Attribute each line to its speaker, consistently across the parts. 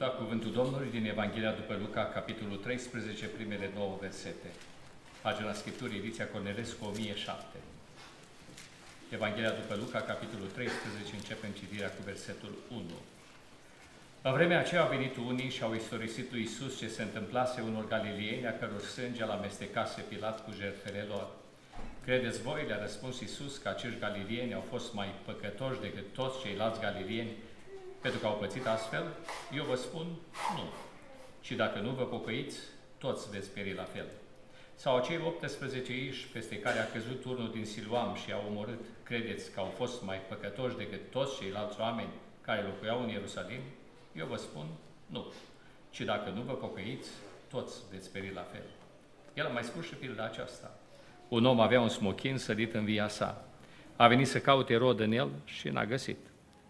Speaker 1: asculta cuvântul Domnului din Evanghelia după Luca, capitolul 13, primele două versete. Pagina Scripturii, ediția Cornelescu, 1007. Evanghelia după Luca, capitolul 13, începem citirea cu versetul 1. În vremea aceea au venit unii și au istorisit lui Isus ce se întâmplase unor galilieni a căror sânge l amestecase Pilat cu jertfele lor. Credeți voi, le-a răspuns Isus, că acești galilieni au fost mai păcătoși decât toți ceilalți galilieni pentru că au pățit astfel? Eu vă spun, nu. Și dacă nu vă pocăiți, toți veți pieri la fel. Sau acei 18 iși peste care a căzut unul din Siluam și a omorât, credeți că au fost mai păcătoși decât toți ceilalți oameni care locuiau în Ierusalim? Eu vă spun, nu. Și dacă nu vă pocăiți, toți veți peri la fel. El a mai spus și pilda aceasta. Un om avea un smochin sădit în via sa. A venit să caute rod în el și n-a găsit.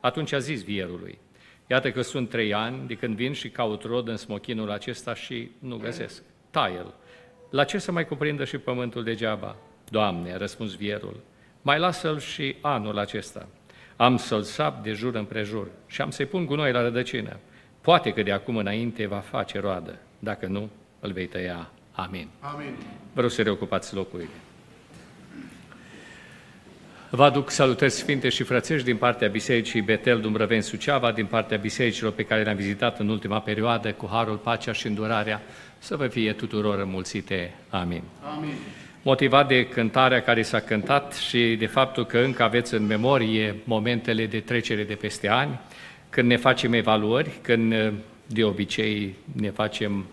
Speaker 1: Atunci a zis vierului, iată că sunt trei ani de când vin și caut rod în smochinul acesta și nu găsesc. Tai-l. La ce să mai cuprindă și pământul degeaba? Doamne, a răspuns vierul, mai lasă-l și anul acesta. Am să-l sap de jur împrejur și am să-i pun gunoi la rădăcină. Poate că de acum înainte va face roadă. Dacă nu, îl vei tăia. Amin.
Speaker 2: Amin.
Speaker 1: Vreau să reocupați locurile. Vă aduc salutări sfinte și frățești din partea Bisericii Betel Dumbrăveni Suceava, din partea bisericilor pe care le-am vizitat în ultima perioadă, cu harul, pacea și îndurarea, să vă fie tuturor înmulțite. Amin.
Speaker 2: Amin.
Speaker 1: Motivat de cântarea care s-a cântat și de faptul că încă aveți în memorie momentele de trecere de peste ani, când ne facem evaluări, când de obicei ne facem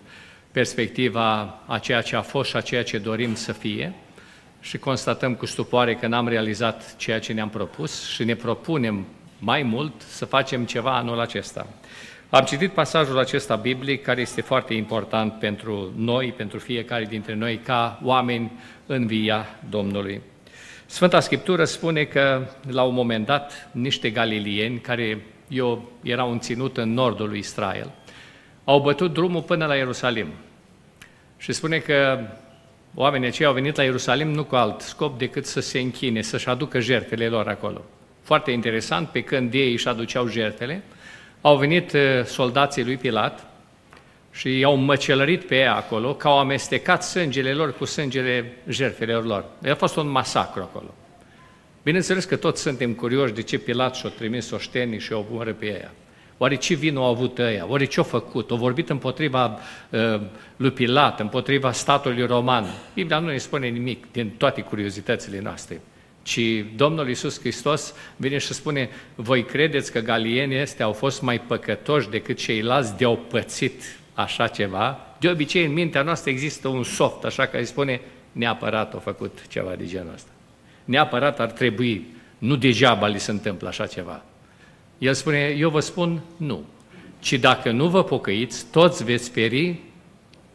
Speaker 1: perspectiva a ceea ce a fost și a ceea ce dorim să fie, și constatăm cu stupoare că n-am realizat ceea ce ne-am propus și ne propunem mai mult să facem ceva anul acesta. Am citit pasajul acesta biblic, care este foarte important pentru noi, pentru fiecare dintre noi, ca oameni în via Domnului. Sfânta Scriptură spune că, la un moment dat, niște galilieni, care eu erau înținut în nordul lui Israel, au bătut drumul până la Ierusalim. Și spune că Oamenii aceia au venit la Ierusalim nu cu alt scop decât să se închine, să-și aducă jertfele lor acolo. Foarte interesant, pe când ei își aduceau jertfele, au venit uh, soldații lui Pilat și i-au măcelărit pe ea acolo, că au amestecat sângele lor cu sângele jertfelor lor. A fost un masacru acolo. Bineînțeles că toți suntem curioși de ce Pilat și-a trimis oștenii și au omorât pe ea. Oare ce vin au avut ăia? Oare ce au făcut? Au vorbit împotriva uh, lui Pilat, împotriva statului roman. Biblia nu ne spune nimic din toate curiozitățile noastre, ci Domnul Iisus Hristos vine și spune, voi credeți că galienii ăstea au fost mai păcătoși decât ceilalți de-au pățit așa ceva? De obicei, în mintea noastră există un soft, așa că îi spune, neapărat au făcut ceva de genul ăsta. Neapărat ar trebui, nu degeaba li se întâmplă așa ceva. El spune, eu vă spun nu, ci dacă nu vă pocăiți, toți veți peri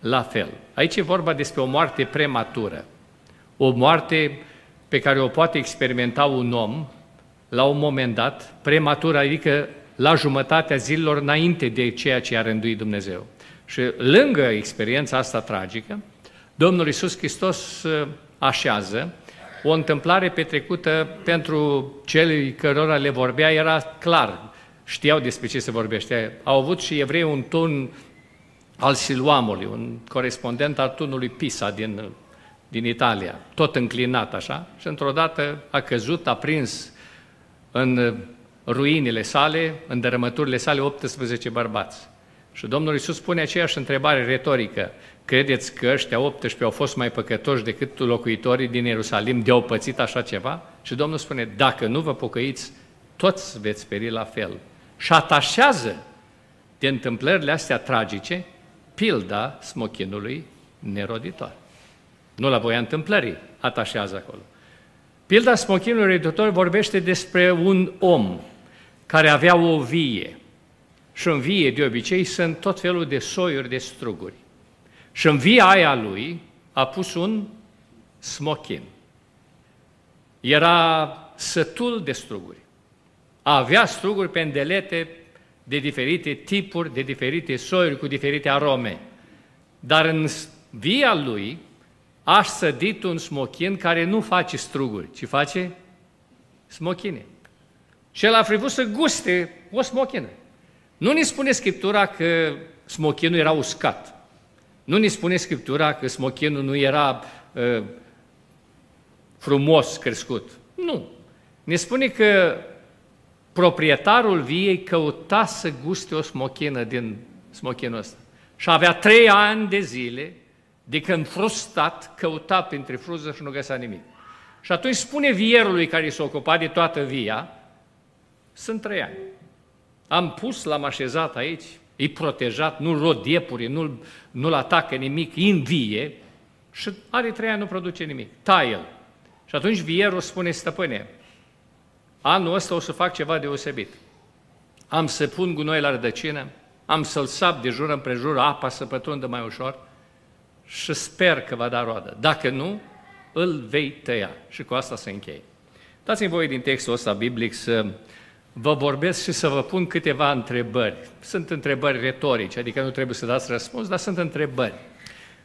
Speaker 1: la fel. Aici e vorba despre o moarte prematură, o moarte pe care o poate experimenta un om la un moment dat, prematură, adică la jumătatea zilelor înainte de ceea ce a rânduit Dumnezeu. Și lângă experiența asta tragică, Domnul Iisus Hristos uh, așează o întâmplare petrecută pentru cei cărora le vorbea era clar, știau despre ce se vorbește. Au avut și evrei un tun al Siluamului, un corespondent al tunului Pisa din, din Italia, tot înclinat așa, și într-o dată a căzut, a prins în ruinile sale, în dărâmăturile sale, 18 bărbați. Și Domnul Iisus spune aceeași întrebare retorică. Credeți că ăștia 18 au fost mai păcătoși decât locuitorii din Ierusalim de au pățit așa ceva? Și Domnul spune, dacă nu vă pocăiți, toți veți speri la fel. Și atașează de întâmplările astea tragice pilda smochinului neroditor. Nu la voia întâmplării, atașează acolo. Pilda smochinului neroditor vorbește despre un om care avea o vie. Și în vie, de obicei, sunt tot felul de soiuri de struguri. Și în via aia lui a pus un smochin. Era sătul de struguri. Avea struguri pendelete de diferite tipuri, de diferite soiuri, cu diferite arome. Dar în via lui a sădit un smochin care nu face struguri, ci face smochine. Și el a vrut să guste o smochină. Nu ne spune Scriptura că smochinul era uscat. Nu ne spune Scriptura că smochinul nu era uh, frumos crescut. Nu. Ne spune că proprietarul viei căuta să guste o smochină din smochinul ăsta. Și avea trei ani de zile de când frustat căuta printre frunze și nu găsea nimic. Și atunci spune vierului care s-a ocupat de toată via, sunt trei ani. Am pus, l-am așezat aici, e protejat, nu-l rod iepuri, nu-l, nu-l atacă nimic, e în vie și are trei ani, nu produce nimic. Tai el. Și atunci vierul spune, stăpâne, anul ăsta o să fac ceva deosebit. Am să pun gunoi la rădăcină, am să-l sap de jur împrejur, apa să pătrundă mai ușor și sper că va da roadă. Dacă nu, îl vei tăia. Și cu asta se încheie. Dați-mi voi din textul ăsta biblic să vă vorbesc și să vă pun câteva întrebări. Sunt întrebări retorice, adică nu trebuie să dați răspuns, dar sunt întrebări.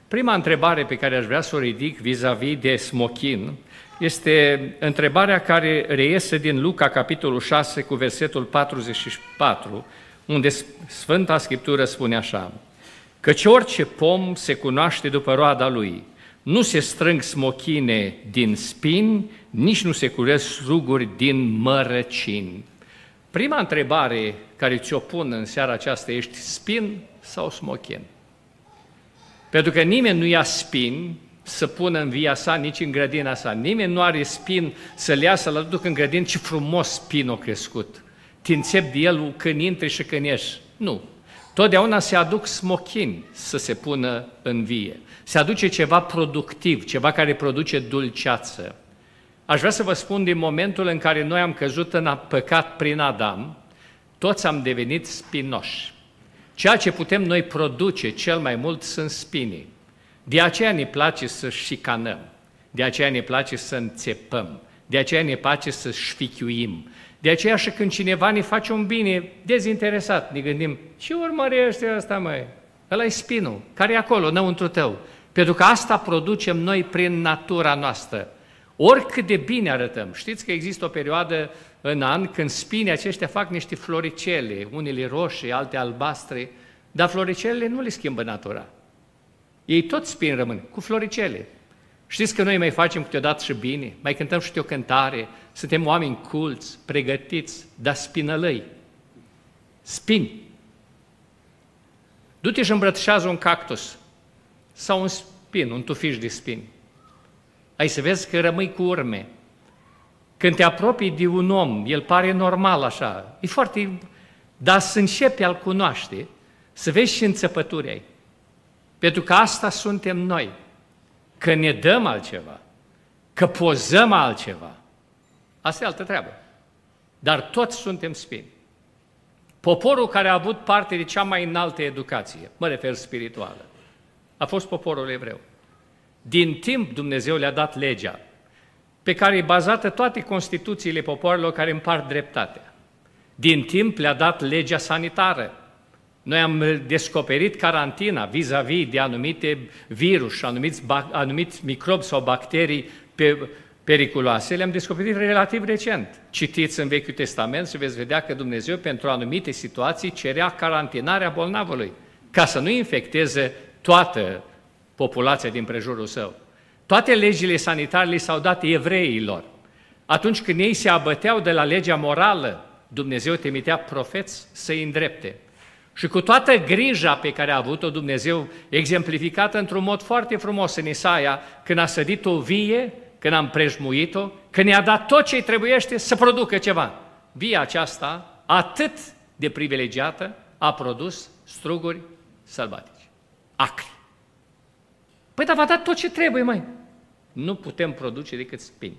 Speaker 1: Prima întrebare pe care aș vrea să o ridic vis-a-vis de smochin este întrebarea care reiese din Luca, capitolul 6, cu versetul 44, unde Sfânta Scriptură spune așa, Căci orice pom se cunoaște după roada lui, nu se strâng smochine din spini, nici nu se curesc ruguri din mărăcini. Prima întrebare care ți-o pun în seara aceasta, ești spin sau smochin? Pentru că nimeni nu ia spin să pună în via sa, nici în grădina sa. Nimeni nu are spin să-l ia să-l aduc în grădină, ce frumos spin o crescut. Te înțep de el când intri și când ieși. Nu. Totdeauna se aduc smochini să se pună în vie. Se aduce ceva productiv, ceva care produce dulceață. Aș vrea să vă spun din momentul în care noi am căzut în păcat prin Adam, toți am devenit spinoși. Ceea ce putem noi produce cel mai mult sunt spinii. De aceea ne place să șicanăm, de aceea ne place să înțepăm, de aceea ne place să șfichiuim. De aceea și când cineva ne face un bine dezinteresat, ne gândim, ce urmărește asta, mai? Ăla e spinul, care e acolo, înăuntru tău. Pentru că asta producem noi prin natura noastră. Oricât de bine arătăm. Știți că există o perioadă în an când spinii aceștia fac niște floricele, unele roșii, alte albastre, dar floricelele nu le schimbă natura. Ei tot spin rămân, cu floricele. Știți că noi mai facem câteodată și bine, mai cântăm și o cântare, suntem oameni culți, pregătiți, dar spinălăi. Spini. Du-te și îmbrățișează un cactus sau un spin, un tufiș de spini. Ai să vezi că rămâi cu urme. Când te apropii de un om, el pare normal așa, e foarte... Dar să începi al cunoaște, să vezi și înțepături ai. Pentru că asta suntem noi. Că ne dăm altceva, că pozăm altceva. Asta e altă treabă. Dar toți suntem spini. Poporul care a avut parte de cea mai înaltă educație, mă refer spirituală, a fost poporul evreu. Din timp Dumnezeu le-a dat legea, pe care e bazată toate constituțiile popoarelor care împart dreptatea. Din timp le-a dat legea sanitară. Noi am descoperit carantina vis-a-vis de anumite virus, anumiți, anumiți microbi sau bacterii pe, periculoase, le-am descoperit relativ recent. Citiți în Vechiul Testament și veți vedea că Dumnezeu pentru anumite situații cerea carantinarea bolnavului, ca să nu infecteze toată populația din prejurul său. Toate legile sanitare li s-au dat evreilor. Atunci când ei se abăteau de la legea morală, Dumnezeu trimitea profeți să-i îndrepte. Și cu toată grija pe care a avut-o Dumnezeu, exemplificată într-un mod foarte frumos în Isaia, când a sădit o vie, când a împrejmuit-o, când i-a dat tot ce-i trebuiește să producă ceva. Via aceasta, atât de privilegiată, a produs struguri sălbatici, acri. Păi dar v-a dat tot ce trebuie, mai. Nu putem produce decât spini.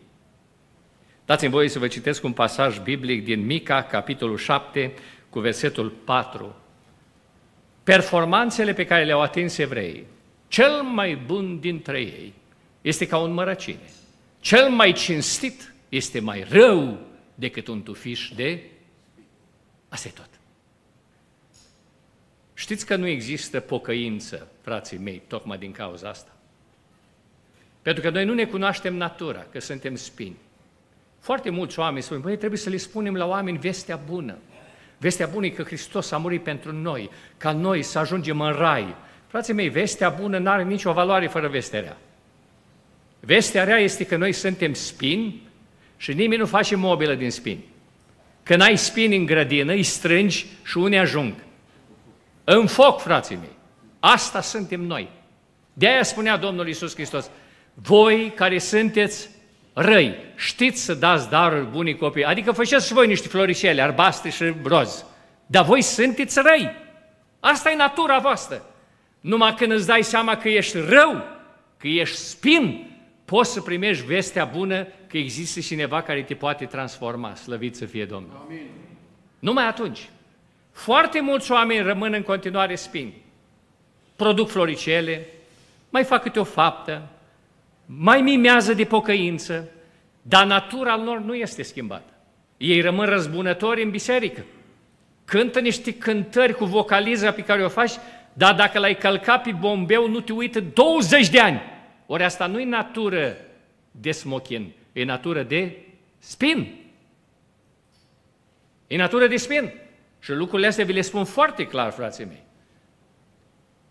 Speaker 1: Dați-mi voie să vă citesc un pasaj biblic din Mica, capitolul 7, cu versetul 4. Performanțele pe care le-au atins evreii, cel mai bun dintre ei este ca un mărăcine. Cel mai cinstit este mai rău decât un tufiș de... Asta e tot. Știți că nu există pocăință, frații mei, tocmai din cauza asta. Pentru că noi nu ne cunoaștem natura, că suntem spini. Foarte mulți oameni spun, băi, trebuie să le spunem la oameni vestea bună. Vestea bună e că Hristos a murit pentru noi, ca noi să ajungem în rai. Frații mei, vestea bună nu are nicio valoare fără vestea rea. Vestea rea este că noi suntem spini și nimeni nu face mobilă din spini. Când ai spini în grădină, îi strângi și unii ajung. În foc, frații mei. Asta suntem noi. De aia spunea Domnul Iisus Hristos, voi care sunteți răi, știți să dați daruri bunii copii, adică făceți și voi niște floricele, albastre și roz, dar voi sunteți răi. Asta e natura voastră. Numai când îți dai seama că ești rău, că ești spin, poți să primești vestea bună că există cineva care te poate transforma. Slăvit să fie Domnul. Amin. Numai atunci. Foarte mulți oameni rămân în continuare spini. Produc floricele, mai fac câte o faptă, mai mimează de pocăință, dar natura lor nu este schimbată. Ei rămân răzbunători în biserică. Cântă niște cântări cu vocaliza pe care o faci, dar dacă l-ai călcat pe bombeu, nu te uită 20 de ani. Ori asta nu e natură de smochin, e natură de spin. E natură de spin. Și lucrurile astea vi le spun foarte clar, frații mei.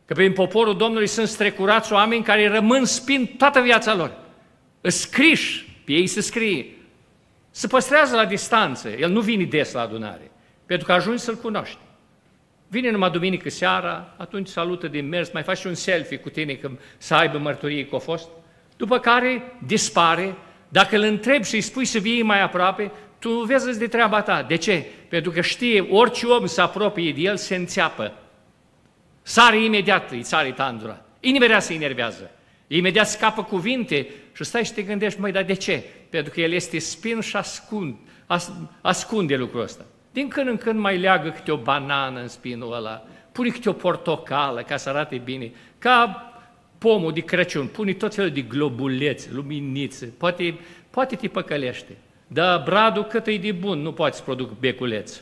Speaker 1: Că prin poporul Domnului sunt strecurați oameni care rămân spin toată viața lor. Scriși, pe ei se scrie. Se păstrează la distanță. El nu vine des la adunare, pentru că ajungi să-l cunoști. Vine numai duminică seara, atunci salută din mers, mai faci un selfie cu tine că să aibă mărturie că a fost. După care dispare. Dacă îl întrebi și îi spui să vii mai aproape, tu vezi de treaba ta. De ce? Pentru că știe, orice om se apropie de el, se înțeapă. Sare imediat, îi sare tandura. Imediat se enervează. Imediat scapă cuvinte și stai și te gândești, măi, dar de ce? Pentru că el este spin și ascund, as, ascunde lucrul ăsta. Din când în când mai leagă câte o banană în spinul ăla, pune câte o portocală ca să arate bine, ca pomul de Crăciun, pune tot felul de globulețe, luminițe, poate, poate te păcălește. Dar bradul cât e de bun, nu poate să produc beculeț.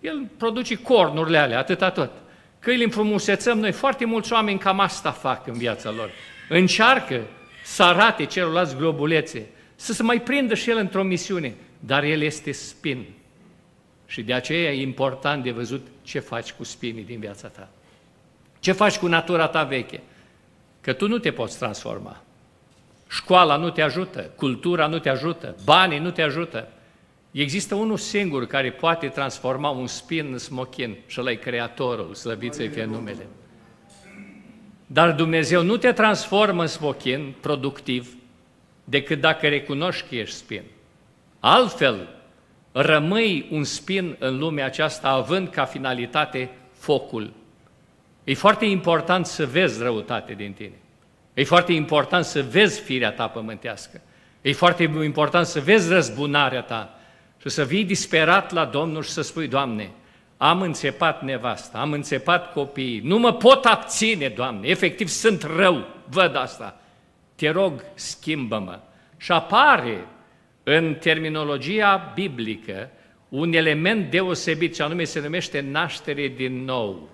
Speaker 1: El produce cornurile alea, atâta tot. Că îl înfrumusețăm noi, foarte mulți oameni cam asta fac în viața lor. Încearcă să arate celorlalți globulețe, să se mai prindă și el într-o misiune, dar el este spin. Și de aceea e important de văzut ce faci cu spinii din viața ta. Ce faci cu natura ta veche? Că tu nu te poți transforma. Școala nu te ajută, cultura nu te ajută, banii nu te ajută. Există unul singur care poate transforma un spin în smochin și ăla e Creatorul, slăvit să fie numele. Dar Dumnezeu nu te transformă în smochin productiv decât dacă recunoști că ești spin. Altfel, rămâi un spin în lumea aceasta având ca finalitate focul. E foarte important să vezi răutate din tine. E foarte important să vezi firea ta pământească. E foarte important să vezi răzbunarea ta și să vii disperat la Domnul și să spui, Doamne, am înțepat nevasta, am înțepat copiii, nu mă pot abține, Doamne, efectiv sunt rău, văd asta. Te rog, schimbă-mă. Și apare în terminologia biblică un element deosebit, ce anume se numește naștere din nou.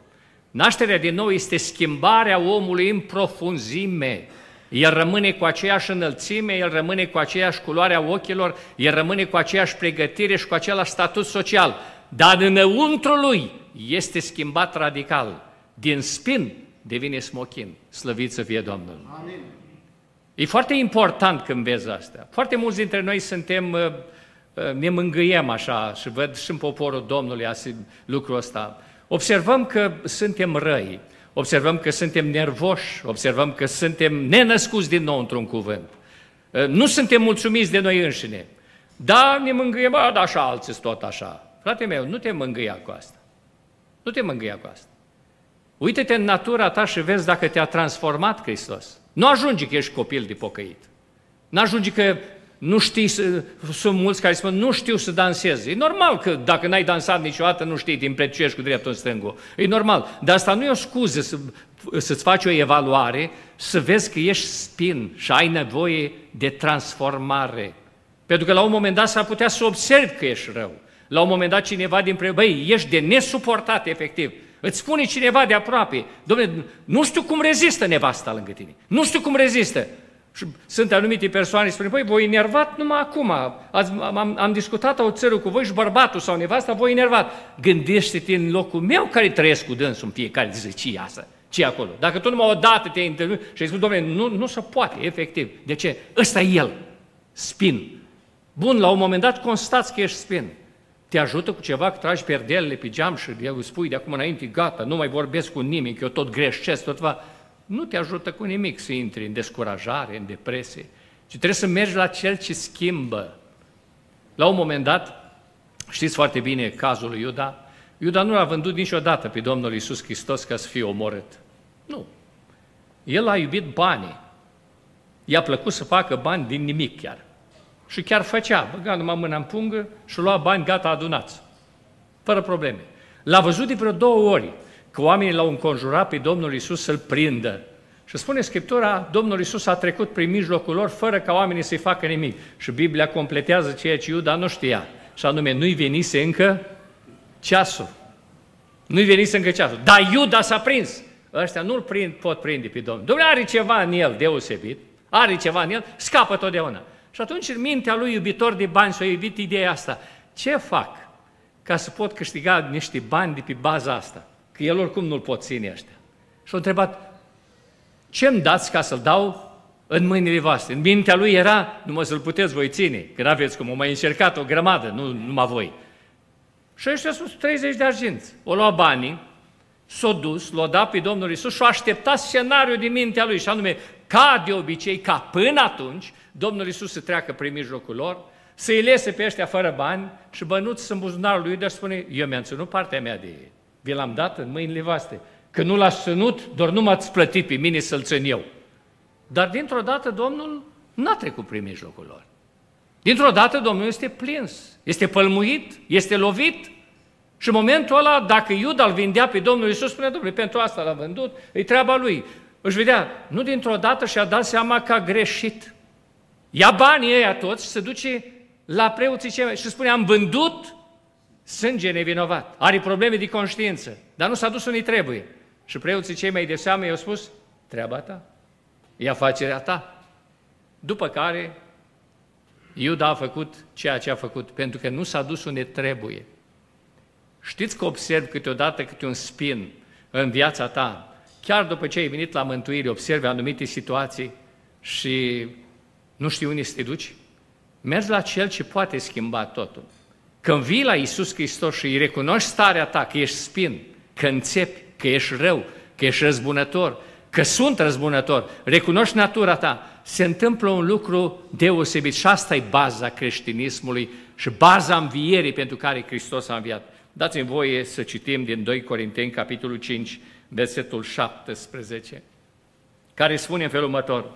Speaker 1: Nașterea din nou este schimbarea omului în profunzime. El rămâne cu aceeași înălțime, el rămâne cu aceeași culoare a ochilor, el rămâne cu aceeași pregătire și cu același statut social. Dar înăuntru lui este schimbat radical. Din spin devine smochin. Slăvit să fie Domnul! Amin. E foarte important când vezi asta. Foarte mulți dintre noi suntem, uh, uh, ne mângâiem așa și văd și în poporul Domnului lucrul ăsta. Observăm că suntem răi, observăm că suntem nervoși, observăm că suntem nenăscuți din nou într-un cuvânt. Uh, nu suntem mulțumiți de noi înșine. Da, ne mângâiem, da, așa, alții tot așa. Frate meu, nu te mângâia cu asta. Nu te mângâia cu asta. Uită-te în natura ta și vezi dacă te-a transformat Hristos. Nu ajunge că ești copil de pocăit. Nu ajunge că nu știi, să, sunt mulți care spun, nu știu să dansez. E normal că dacă n-ai dansat niciodată, nu știi, te împreciuiești cu dreptul în stângul. E normal. Dar asta nu e o scuză să, să-ți faci o evaluare, să vezi că ești spin și ai nevoie de transformare. Pentru că la un moment dat s-ar putea să observi că ești rău. La un moment dat cineva din pre... băi, ești de nesuportat efectiv. Îți spune cineva de aproape, domnule, nu știu cum rezistă nevasta lângă tine. Nu știu cum rezistă. Și sunt anumite persoane care spun, păi, voi enervat numai acum, Azi, am, am discutat o țără cu voi și bărbatul sau nevasta, voi enervat. Gândește-te în locul meu care trăiesc cu dânsul în fiecare zi, ce asta, ce acolo. Dacă tu numai odată te-ai întâlnit și ai spus, domnule, nu, nu se poate, efectiv. De ce? Ăsta e el, spin. Bun, la un moment dat constați că ești spin. Te ajută cu ceva, că tragi perdelele pe geam și eu spui de acum înainte, gata, nu mai vorbesc cu nimic, eu tot greșesc, tot va nu te ajută cu nimic să intri în descurajare, în depresie, ci trebuie să mergi la cel ce schimbă. La un moment dat, știți foarte bine cazul lui Iuda, Iuda nu l-a vândut niciodată pe Domnul Isus Hristos ca să fie omorât. Nu. El a iubit banii. I-a plăcut să facă bani din nimic chiar. Și chiar făcea, băga numai mâna în pungă și lua bani gata adunați. Fără probleme. L-a văzut de vreo două ori că oamenii l-au înconjurat pe Domnul Isus să-l prindă. Și spune Scriptura, Domnul Isus a trecut prin mijlocul lor fără ca oamenii să-i facă nimic. Și Biblia completează ceea ce Iuda nu știa. Și anume, nu-i venise încă ceasul. Nu-i venise încă ceasul. Dar Iuda s-a prins. Ăștia nu-l prind, pot prinde pe Domnul. Domnul are ceva în el deosebit, are ceva în el, scapă totdeauna. Și atunci în mintea lui iubitor de bani s-a iubit ideea asta. Ce fac ca să pot câștiga niște bani de pe baza asta? Că el oricum nu-l pot ține ăștia. Și a întrebat, ce îmi dați ca să-l dau în mâinile voastre? În mintea lui era, nu mă să-l puteți voi ține, că n-aveți cum, o mai încercat o grămadă, nu numai voi. Și ăștia sunt 30 de arginți. O lua banii, s-a dus, l-a dat pe Domnul Isus și a așteptat scenariul din mintea lui, și anume, ca de obicei, ca până atunci, Domnul Isus să treacă prin mijlocul lor, să-i lese pe ăștia fără bani și bănuți în buzunarul lui, dar spune, eu mi-am ținut partea mea de ei. Vi l-am dat în mâinile voastre. Că nu l-ați ținut, doar nu m-ați plătit pe mine să-l țin eu. Dar dintr-o dată Domnul n-a trecut prin mijlocul lor. Dintr-o dată Domnul este plâns, este pălmuit, este lovit și în momentul ăla, dacă Iuda îl vindea pe Domnul Iisus, spune, Domnule, pentru asta l-a vândut, e treaba lui. Își vedea, nu dintr-o dată și-a dat seama că a greșit. Ia banii ăia toți și se duce la preoții cei și spune, am vândut sânge nevinovat, are probleme de conștiință, dar nu s-a dus unde trebuie. Și preoții cei mai de seamă i-au spus, treaba ta, e afacerea ta. După care Iuda a făcut ceea ce a făcut, pentru că nu s-a dus unde trebuie. Știți că observ câteodată câte un spin în viața ta, chiar după ce ai venit la mântuire, observi anumite situații și nu știi unde să te duci? Mergi la Cel ce poate schimba totul. Când vii la Iisus Hristos și îi recunoști starea ta, că ești spin, că înțepi, că ești rău, că ești răzbunător, că sunt răzbunător, recunoști natura ta, se întâmplă un lucru deosebit și asta e baza creștinismului și baza învierii pentru care Hristos a înviat. Dați-mi voie să citim din 2 Corinteni, capitolul 5, versetul 17, care spune în felul următor,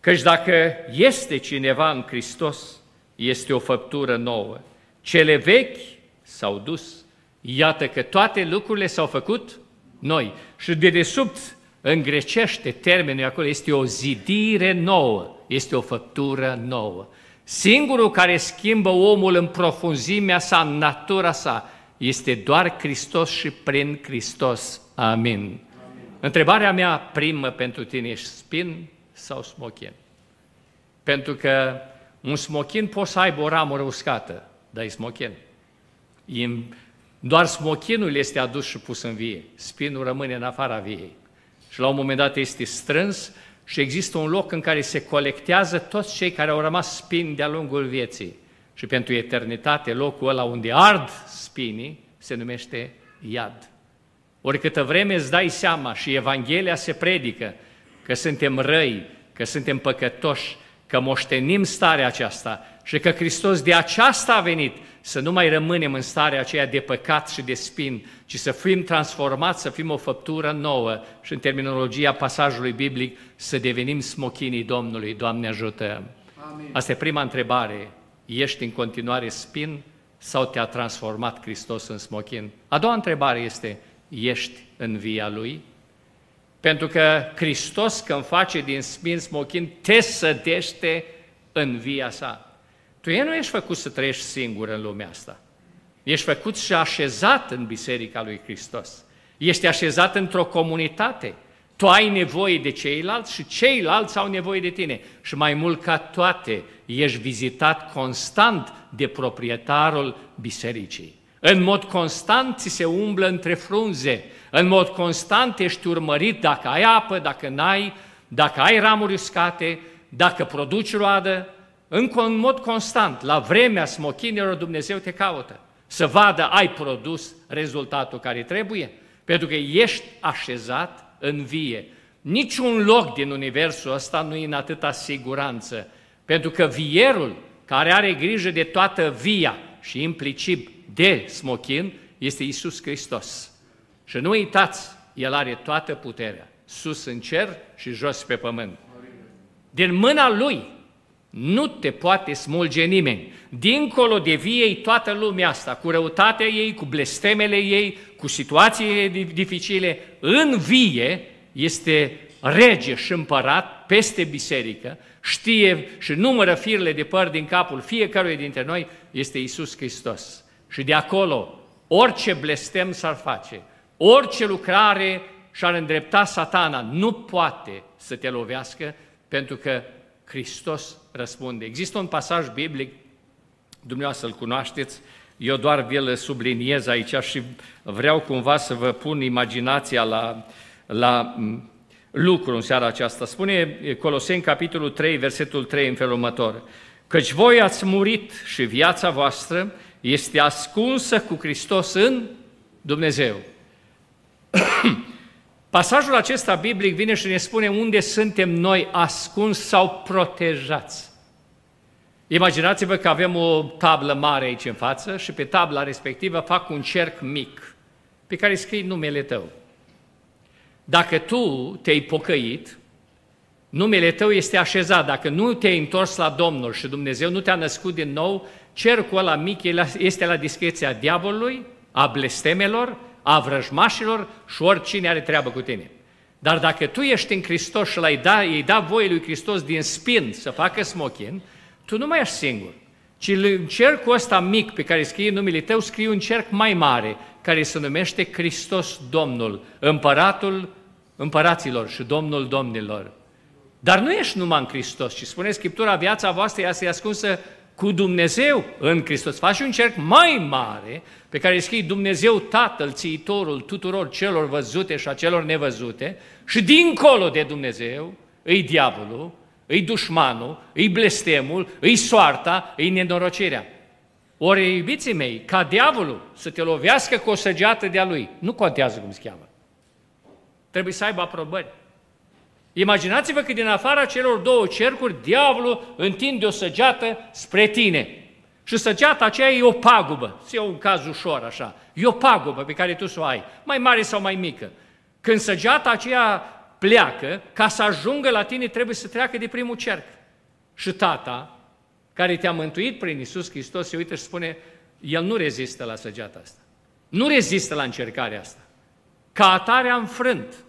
Speaker 1: căci dacă este cineva în Hristos, este o făptură nouă. Cele vechi s-au dus. Iată că toate lucrurile s-au făcut noi. Și de desubt, în grecește, termenul acolo este o zidire nouă, este o făptură nouă. Singurul care schimbă omul în profunzimea sa, în natura sa, este doar Hristos și prin Hristos. Amin. Amin. Întrebarea mea primă pentru tine, ești spin sau smochin? Pentru că un smochin poate să aibă o ramură uscată, dar e smochin. E, doar smochinul este adus și pus în vie. Spinul rămâne în afara viei. Și la un moment dat este strâns și există un loc în care se colectează toți cei care au rămas spini de-a lungul vieții. Și pentru eternitate, locul ăla unde ard spinii se numește iad. Ori câtă vreme îți dai seama și Evanghelia se predică că suntem răi, că suntem păcătoși, că moștenim starea aceasta și că Hristos de aceasta a venit, să nu mai rămânem în starea aceea de păcat și de spin, ci să fim transformați, să fim o făptură nouă și în terminologia pasajului biblic să devenim smochinii Domnului. Doamne ajută! Amin. Asta e prima întrebare. Ești în continuare spin sau te-a transformat Hristos în smochin? A doua întrebare este, ești în via Lui? Pentru că Hristos, când face din spin smochin, te sădește în via sa. Tu nu ești făcut să trăiești singur în lumea asta. Ești făcut și așezat în Biserica lui Hristos. Ești așezat într-o comunitate. Tu ai nevoie de ceilalți și ceilalți au nevoie de tine. Și mai mult ca toate, ești vizitat constant de proprietarul bisericii. În mod constant ți se umblă între frunze, în mod constant ești urmărit dacă ai apă, dacă n-ai, dacă ai ramuri uscate, dacă produci roadă, în mod constant, la vremea smochinilor, Dumnezeu te caută. Să vadă, ai produs rezultatul care trebuie, pentru că ești așezat în vie. Niciun loc din universul ăsta nu e în atâta siguranță, pentru că vierul care are grijă de toată via și implicit de smochin este Isus Hristos. Și nu uitați, El are toată puterea, sus în cer și jos pe pământ. Din mâna Lui nu te poate smulge nimeni. Dincolo de viei toată lumea asta, cu răutatea ei, cu blestemele ei, cu situațiile dificile, în vie este rege și împărat peste biserică, știe și numără firele de păr din capul fiecăruia dintre noi, este Isus Hristos. Și de acolo, orice blestem s-ar face, orice lucrare și-ar îndrepta satana, nu poate să te lovească, pentru că Hristos răspunde. Există un pasaj biblic, dumneavoastră îl cunoașteți, eu doar vi-l subliniez aici și vreau cumva să vă pun imaginația la, la lucru în seara aceasta. Spune Coloseni, capitolul 3, versetul 3, în felul următor. Căci voi ați murit și viața voastră este ascunsă cu Hristos în Dumnezeu. Pasajul acesta biblic vine și ne spune unde suntem noi ascuns sau protejați. Imaginați-vă că avem o tablă mare aici în față și pe tabla respectivă fac un cerc mic pe care scrii numele tău. Dacă tu te-ai pocăit, numele tău este așezat. Dacă nu te-ai întors la Domnul și Dumnezeu nu te-a născut din nou, cercul ăla mic este la discreția diavolului, a blestemelor, a vrăjmașilor și oricine are treabă cu tine. Dar dacă tu ești în Hristos și l-ai da, îi da voie lui Hristos din spin să facă smochin, tu nu mai ești singur, ci în cercul ăsta mic pe care scrie numele tău, scrie un cerc mai mare, care se numește Hristos Domnul, împăratul împăraților și Domnul domnilor. Dar nu ești numai în Hristos, ci spune Scriptura, viața voastră este ascunsă cu Dumnezeu în Hristos. Faci un cerc mai mare pe care scrie Dumnezeu Tatăl, țiitorul tuturor celor văzute și a celor nevăzute și dincolo de Dumnezeu îi diavolul, îi dușmanul, îi blestemul, îi soarta, îi nenorocirea. Ori, iubiții mei, ca diavolul să te lovească cu o săgeată de-a lui, nu contează cum se cheamă. Trebuie să aibă aprobări. Imaginați-vă că din afara celor două cercuri, diavolul întinde o săgeată spre tine. Și săgeata aceea e o pagubă, să iau un caz ușor așa, e o pagubă pe care tu să o ai, mai mare sau mai mică. Când săgeata aceea pleacă, ca să ajungă la tine trebuie să treacă de primul cerc. Și tata, care te-a mântuit prin Isus Hristos, se uită și spune, el nu rezistă la săgeata asta. Nu rezistă la încercarea asta. Ca atare am frânt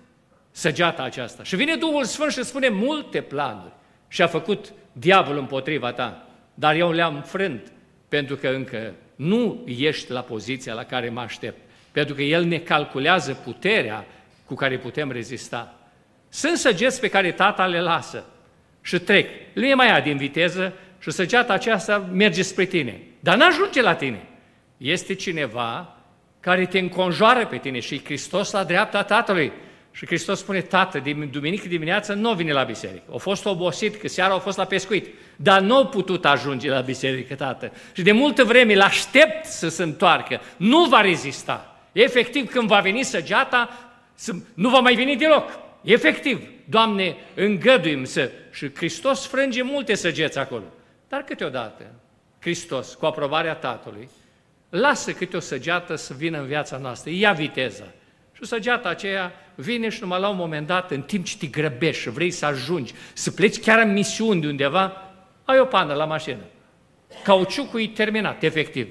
Speaker 1: săgeata aceasta. Și vine Duhul Sfânt și spune multe planuri și a făcut diavolul împotriva ta, dar eu le-am frânt pentru că încă nu ești la poziția la care mă aștept, pentru că El ne calculează puterea cu care putem rezista. Sunt săgeți pe care tata le lasă și trec. Le mai ia din viteză și săgeata aceasta merge spre tine. Dar n-ajunge la tine. Este cineva care te înconjoară pe tine și Hristos la dreapta Tatălui. Și Hristos spune, tată, din duminică dimineață nu vine la biserică. A fost obosit, că seara a fost la pescuit. Dar nu a putut ajunge la biserică, tată. Și de multă vreme îl aștept să se întoarcă. Nu va rezista. Efectiv, când va veni săgeata, nu va mai veni deloc. Efectiv, Doamne, îngăduim să... Și Hristos frânge multe săgeți acolo. Dar câteodată, Hristos, cu aprobarea Tatălui, lasă câte o săgeată să vină în viața noastră, ia viteza. Și săgeata aceea vine și numai la un moment dat, în timp ce te grăbești și vrei să ajungi, să pleci chiar în misiuni de undeva, ai o pană la mașină. Cauciucul e terminat, efectiv.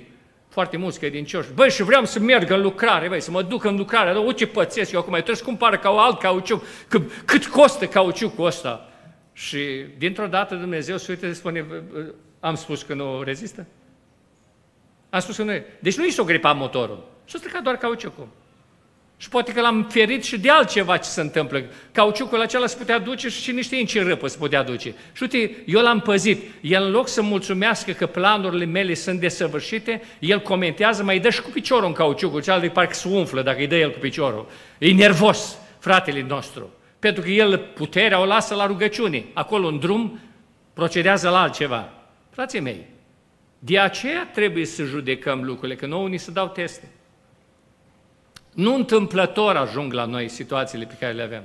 Speaker 1: Foarte mulți credincioși. Băi, și vreau să merg în lucrare, băi, să mă duc în lucrare. Dar, ce pățesc eu acum, trebuie să cumpăr ca alt cauciuc. Că, cât costă cauciucul ăsta? Și dintr-o dată Dumnezeu se uită și spune, am spus că nu rezistă? Am spus că nu e. Deci nu i s-o gripa motorul. S-a stricat doar cauciucul. Și poate că l-am ferit și de altceva ce se întâmplă. Cauciucul acela se putea duce și cine știe în ce râpă se putea duce. Și uite, eu l-am păzit. El în loc să mulțumească că planurile mele sunt desăvârșite, el comentează, mai dă și cu piciorul în cauciucul, cealaltă parcă se umflă dacă îi dă el cu piciorul. E nervos, fratele nostru. Pentru că el puterea o lasă la rugăciune. Acolo în drum procedează la altceva. Frații mei, de aceea trebuie să judecăm lucrurile, că nouă ni se dau teste. Nu întâmplător ajung la noi situațiile pe care le avem.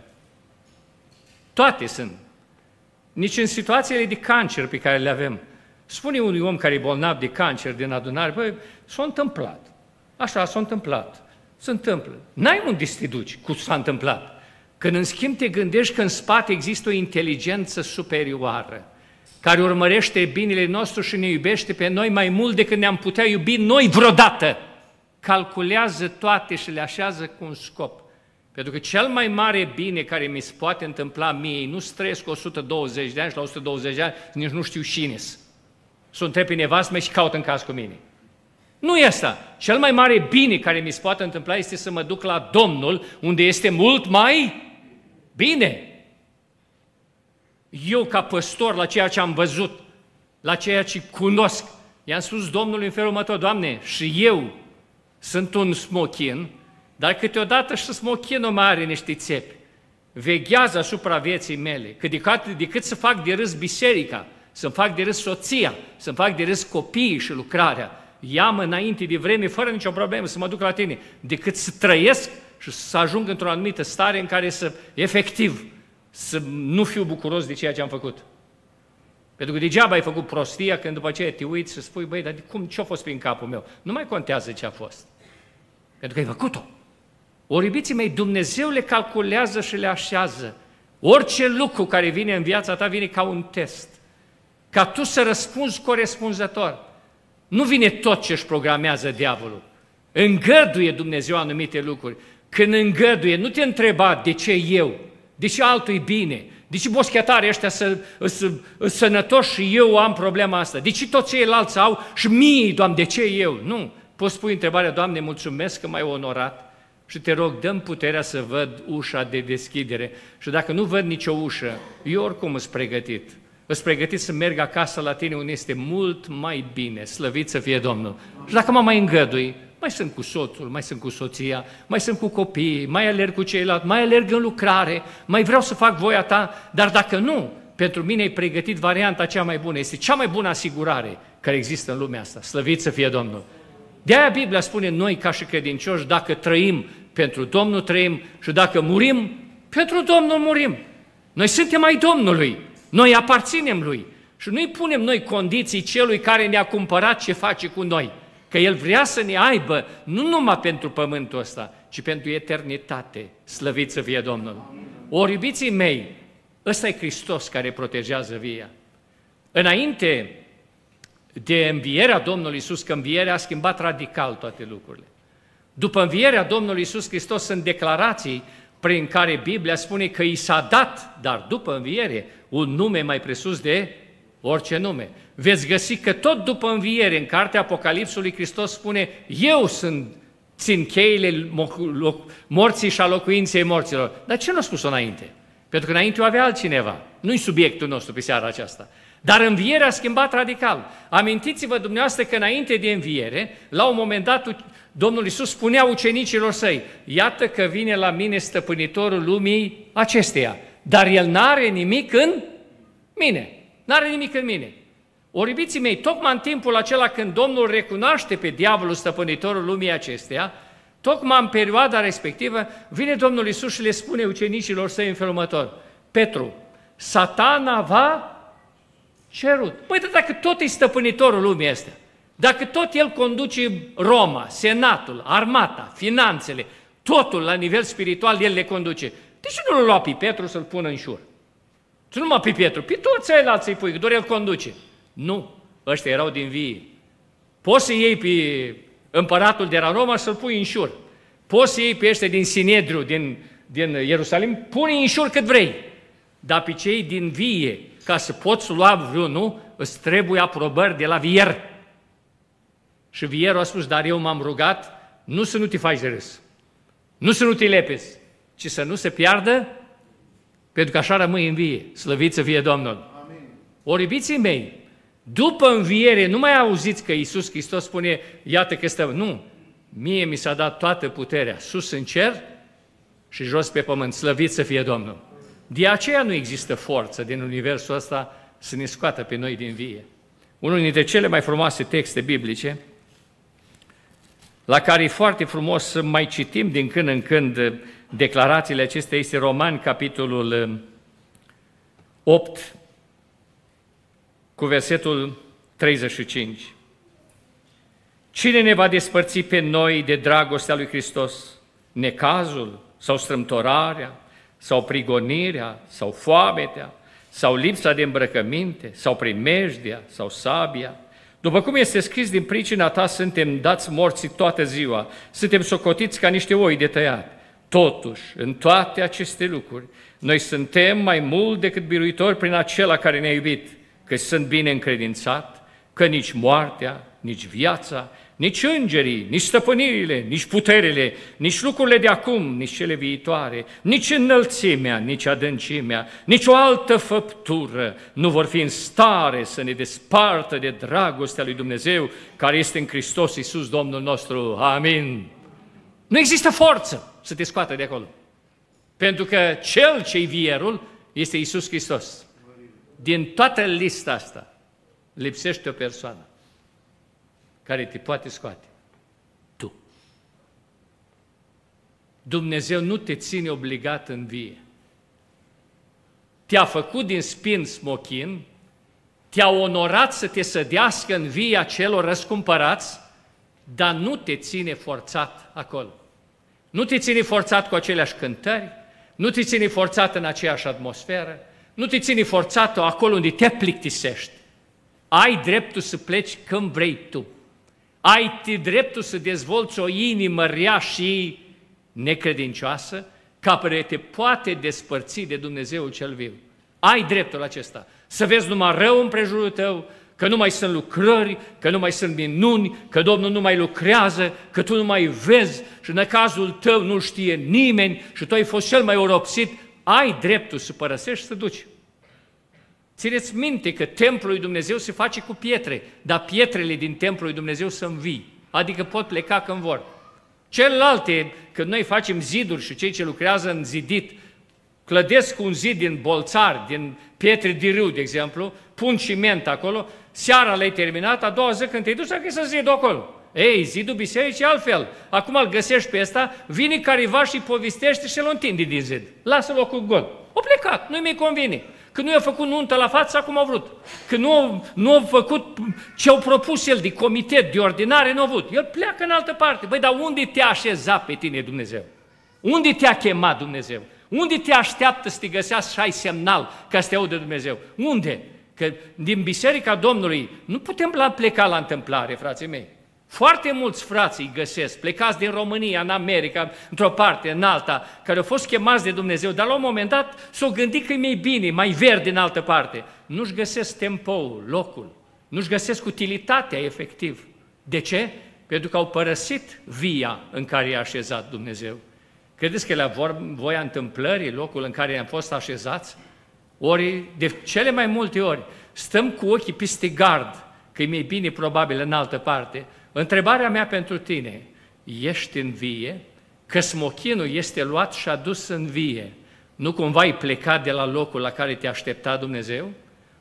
Speaker 1: Toate sunt. Nici în situațiile de cancer pe care le avem. Spune unui om care e bolnav de cancer din adunare, băi, s-a întâmplat. Așa s-a întâmplat. Se întâmplă. N-ai unde să te duci cu s-a întâmplat. Când în schimb te gândești că în spate există o inteligență superioară, care urmărește binele nostru și ne iubește pe noi mai mult decât ne-am putea iubi noi vreodată calculează toate și le așează cu un scop. Pentru că cel mai mare bine care mi se poate întâmpla mie, nu străiesc 120 de ani și la 120 de ani nici nu știu cine Să întreb pe nevastă și caut în caz cu mine. Nu e asta. Cel mai mare bine care mi se poate întâmpla este să mă duc la Domnul, unde este mult mai bine. Eu, ca păstor, la ceea ce am văzut, la ceea ce cunosc, i-am spus Domnului în felul următor, Doamne, și eu sunt un smochin, dar câteodată și smochinul mai are niște țepi. Veghează asupra vieții mele, că decât, decât să fac de râs biserica, să-mi fac de râs soția, să-mi fac de râs copiii și lucrarea, ia-mă înainte de vreme, fără nicio problemă, să mă duc la tine, decât să trăiesc și să ajung într-o anumită stare în care să, efectiv, să nu fiu bucuros de ceea ce am făcut. Pentru că degeaba ai făcut prostia când după aceea te uiți și spui, băi, dar cum, ce-a fost prin capul meu? Nu mai contează ce a fost. Pentru că ai făcut-o. Ori, iubiții mei, Dumnezeu le calculează și le așează. Orice lucru care vine în viața ta vine ca un test. Ca tu să răspunzi corespunzător. Nu vine tot ce își programează diavolul. Îngăduie Dumnezeu anumite lucruri. Când îngăduie, nu te întreba de ce eu, de ce altul e bine, de ce boschetarii ăștia sunt sănătoși și eu am problema asta? De ce toți ceilalți au și mie, Doamne, de ce eu? Nu. Poți spui întrebarea, Doamne, mulțumesc că m-ai onorat și te rog, dăm puterea să văd ușa de deschidere. Și dacă nu văd nicio ușă, eu oricum sunt pregătit. Îți pregătit să merg acasă la tine unde este mult mai bine, slăvit să fie Domnul. Și dacă mă mai îngădui, mai sunt cu soțul, mai sunt cu soția, mai sunt cu copiii, mai alerg cu ceilalți, mai alerg în lucrare, mai vreau să fac voia ta, dar dacă nu, pentru mine ai pregătit varianta cea mai bună, este cea mai bună asigurare care există în lumea asta. Slăvit să fie Domnul! De aia Biblia spune noi ca și credincioși, dacă trăim pentru Domnul trăim și dacă murim, pentru Domnul murim. Noi suntem ai Domnului, noi aparținem Lui și nu-i punem noi condiții celui care ne-a cumpărat ce face cu noi. Că El vrea să ne aibă nu numai pentru pământul ăsta, ci pentru eternitate. Slăvit să fie Domnul! Ori, iubiții mei, ăsta e Hristos care protejează via. Înainte de învierea Domnului Isus, că învierea a schimbat radical toate lucrurile. După învierea Domnului Isus Hristos sunt declarații prin care Biblia spune că i s-a dat, dar după înviere, un nume mai presus de orice nume. Veți găsi că tot după înviere, în cartea Apocalipsului, Hristos spune, eu sunt, țin cheile morții și a locuinței morților. Dar ce nu a spus-o înainte? Pentru că înainte o avea altcineva. Nu-i subiectul nostru pe seara aceasta. Dar învierea a schimbat radical. Amintiți-vă dumneavoastră că înainte de înviere, la un moment dat, Domnul Iisus spunea ucenicilor săi, iată că vine la mine stăpânitorul lumii acesteia, dar el n-are nimic în mine. N-are nimic în mine. Ori, iubiții mei, tocmai în timpul acela când Domnul recunoaște pe diavolul stăpânitorul lumii acesteia, tocmai în perioada respectivă, vine Domnul Isus și le spune ucenicilor săi în felul următor, Petru, satana va cerut. Păi, dacă tot e stăpânitorul lumii astea, dacă tot el conduce Roma, Senatul, armata, finanțele, totul la nivel spiritual el le conduce, de ce nu l lua pe Petru să-l pună în șur? Și numai pe Petru, pe toți ceilalți îi pui, că doar el conduce. Nu, ăștia erau din vie. Poți să iei pe împăratul de la Roma să-l pui în șur. Poți să iei pe ăștia din Sinedriu, din, din Ierusalim, pune în șur cât vrei. Dar pe cei din vie, ca să poți lua vreunul, îți trebuie aprobări de la vier. Și vierul a spus, dar eu m-am rugat, nu să nu te faci de râs. Nu să nu te lepezi, ci să nu se piardă, pentru că așa rămâi în vie. Slăvit să fie Domnul! Amin. Ori, iubiții mei, după înviere, nu mai auziți că Iisus Hristos spune, iată că stăm. Nu, mie mi s-a dat toată puterea, sus în cer și jos pe pământ. Slăvit să fie Domnul! De aceea nu există forță din universul ăsta să ne scoată pe noi din vie. Unul dintre cele mai frumoase texte biblice, la care e foarte frumos să mai citim din când în când declarațiile acestea, este Roman, capitolul 8, um, cu versetul 35. Cine ne va despărți pe noi de dragostea lui Hristos? Necazul sau strâmtorarea sau prigonirea sau foametea sau lipsa de îmbrăcăminte, sau primejdia, sau sabia. După cum este scris, din pricina ta suntem dați morți toată ziua, suntem socotiți ca niște oi de tăiat. Totuși, în toate aceste lucruri, noi suntem mai mult decât biruitori prin acela care ne-a iubit, că sunt bine încredințat, că nici moartea, nici viața, nici îngerii, nici stăpânirile, nici puterile, nici lucrurile de acum, nici cele viitoare, nici înălțimea, nici adâncimea, nici o altă făptură nu vor fi în stare să ne despartă de dragostea lui Dumnezeu care este în Hristos Iisus Domnul nostru. Amin. Nu există forță să te scoată de acolo. Pentru că cel ce-i vierul este Iisus Hristos. Din toată lista asta lipsește o persoană care te poate scoate. Tu. Dumnezeu nu te ține obligat în vie. Te-a făcut din spin smochin, te-a onorat să te sădească în via celor răscumpărați, dar nu te ține forțat acolo. Nu te ține forțat cu aceleași cântări, nu te ține forțat în aceeași atmosferă, nu te ține forțat acolo unde te plictisești. Ai dreptul să pleci când vrei tu. Ai dreptul să dezvolți o inimă rea și necredincioasă, care te poate despărți de Dumnezeu cel viu. Ai dreptul acesta. Să vezi numai rău în prejurul tău, că nu mai sunt lucrări, că nu mai sunt minuni, că Domnul nu mai lucrează, că tu nu mai vezi și în cazul tău nu știe nimeni și tu ai fost cel mai oropsit, ai dreptul să părăsești să duci. Țineți minte că templul lui Dumnezeu se face cu pietre, dar pietrele din templul lui Dumnezeu sunt vii, adică pot pleca când vor. Celelalte, când noi facem ziduri și cei ce lucrează în zidit, clădesc un zid din bolțar, din pietre de râu, de exemplu, pun ciment acolo, seara l-ai terminat, a doua zi când te duci, să zidul acolo. Ei, zidul bisericii altfel. Acum îl găsești pe ăsta, vine careva și povestește și îl întinde din zid. Lasă locul gol. O plecat, nu mi convine. Că nu i-a făcut nuntă la față cum au vrut. Că nu, nu a făcut ce au propus el de comitet, de ordinare, nu a avut. El pleacă în altă parte. Băi, dar unde te-a așezat pe tine Dumnezeu? Unde te-a chemat Dumnezeu? Unde te așteaptă să te găsească și ai semnal ca să te audă Dumnezeu? Unde? Că din Biserica Domnului nu putem pleca la întâmplare, frații mei. Foarte mulți frați îi găsesc, plecați din România, în America, într-o parte, în alta, care au fost chemați de Dumnezeu, dar la un moment dat s-au gândit că e mai bine, mai verde în altă parte. Nu-și găsesc tempoul, locul, nu-și găsesc utilitatea efectiv. De ce? Pentru că au părăsit via în care i-a așezat Dumnezeu. Credeți că la voia întâmplării, locul în care am fost așezați? Ori, de cele mai multe ori, stăm cu ochii peste gard, că e mai bine probabil în altă parte, Întrebarea mea pentru tine, ești în vie? Că smochinul este luat și adus în vie. Nu cumva ai plecat de la locul la care te aștepta Dumnezeu?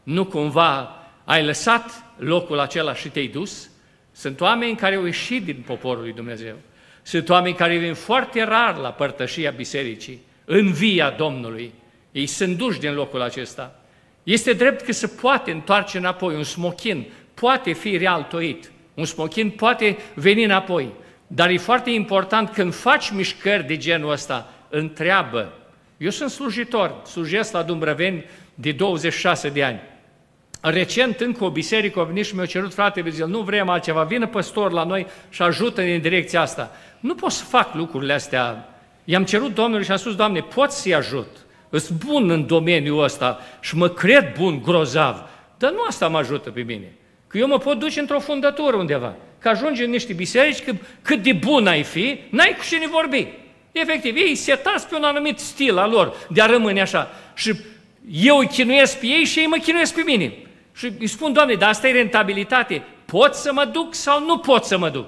Speaker 1: Nu cumva ai lăsat locul acela și te-ai dus? Sunt oameni care au ieșit din poporul lui Dumnezeu. Sunt oameni care vin foarte rar la părtășia bisericii, în via Domnului. Ei sunt duși din locul acesta. Este drept că se poate întoarce înapoi, un smochin poate fi realtoit. Un smochin poate veni înapoi, dar e foarte important când faci mișcări de genul ăsta, întreabă. Eu sunt slujitor, slujesc la Dumbrăveni de 26 de ani. Recent încă o biserică a venit și mi-a cerut frate zice, nu vrem altceva, vină păstor la noi și ajută în direcția asta. Nu pot să fac lucrurile astea. I-am cerut Domnului și am spus, Doamne, pot să-i ajut. Îs bun în domeniul ăsta și mă cred bun, grozav, dar nu asta mă ajută pe mine. Că eu mă pot duce într-o fundătură undeva. Că ajungi în niște biserici, că cât de bun ai fi, n-ai cu cine vorbi. Efectiv, ei setați pe un anumit stil al lor de a rămâne așa. Și eu îi chinuiesc pe ei și ei mă chinuiesc pe mine. Și îi spun, Doamne, dar asta e rentabilitate. Pot să mă duc sau nu pot să mă duc?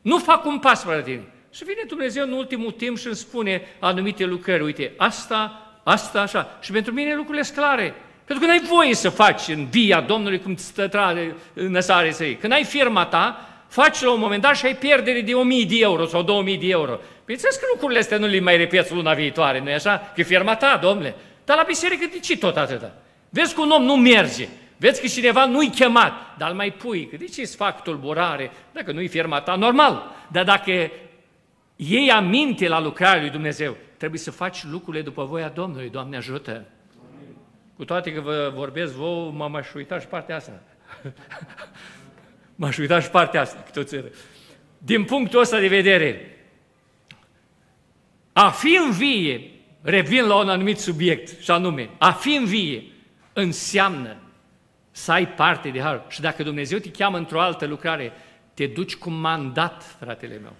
Speaker 1: Nu fac un pas fără tine. Și vine Dumnezeu în ultimul timp și îmi spune anumite lucrări. Uite, asta, asta, așa. Și pentru mine lucrurile sunt clare. Pentru că n-ai voie să faci în via Domnului cum stătrare în năsare să iei. Când ai firma ta, faci la un moment dat și ai pierdere de 1000 de euro sau 2000 de euro. Bineînțeles că lucrurile astea nu le mai repeți luna viitoare, nu-i așa? Că e firma ta, domnule. Dar la biserică de ce tot atâta? Vezi că un om nu merge, vezi că cineva nu-i chemat, dar îl mai pui, că de ce îți fac tulburare? Dacă nu-i firma ta, normal. Dar dacă iei aminte la lucrarea lui Dumnezeu, trebuie să faci lucrurile după voia Domnului, Doamne ajută. Cu toate că vă vorbesc vouă, m-aș uita și partea asta. m-aș uita și partea asta, toți Din punctul ăsta de vedere, a fi în vie, revin la un anumit subiect, și anume, a fi în vie înseamnă să ai parte de har. Și dacă Dumnezeu te cheamă într-o altă lucrare, te duci cu mandat, fratele meu.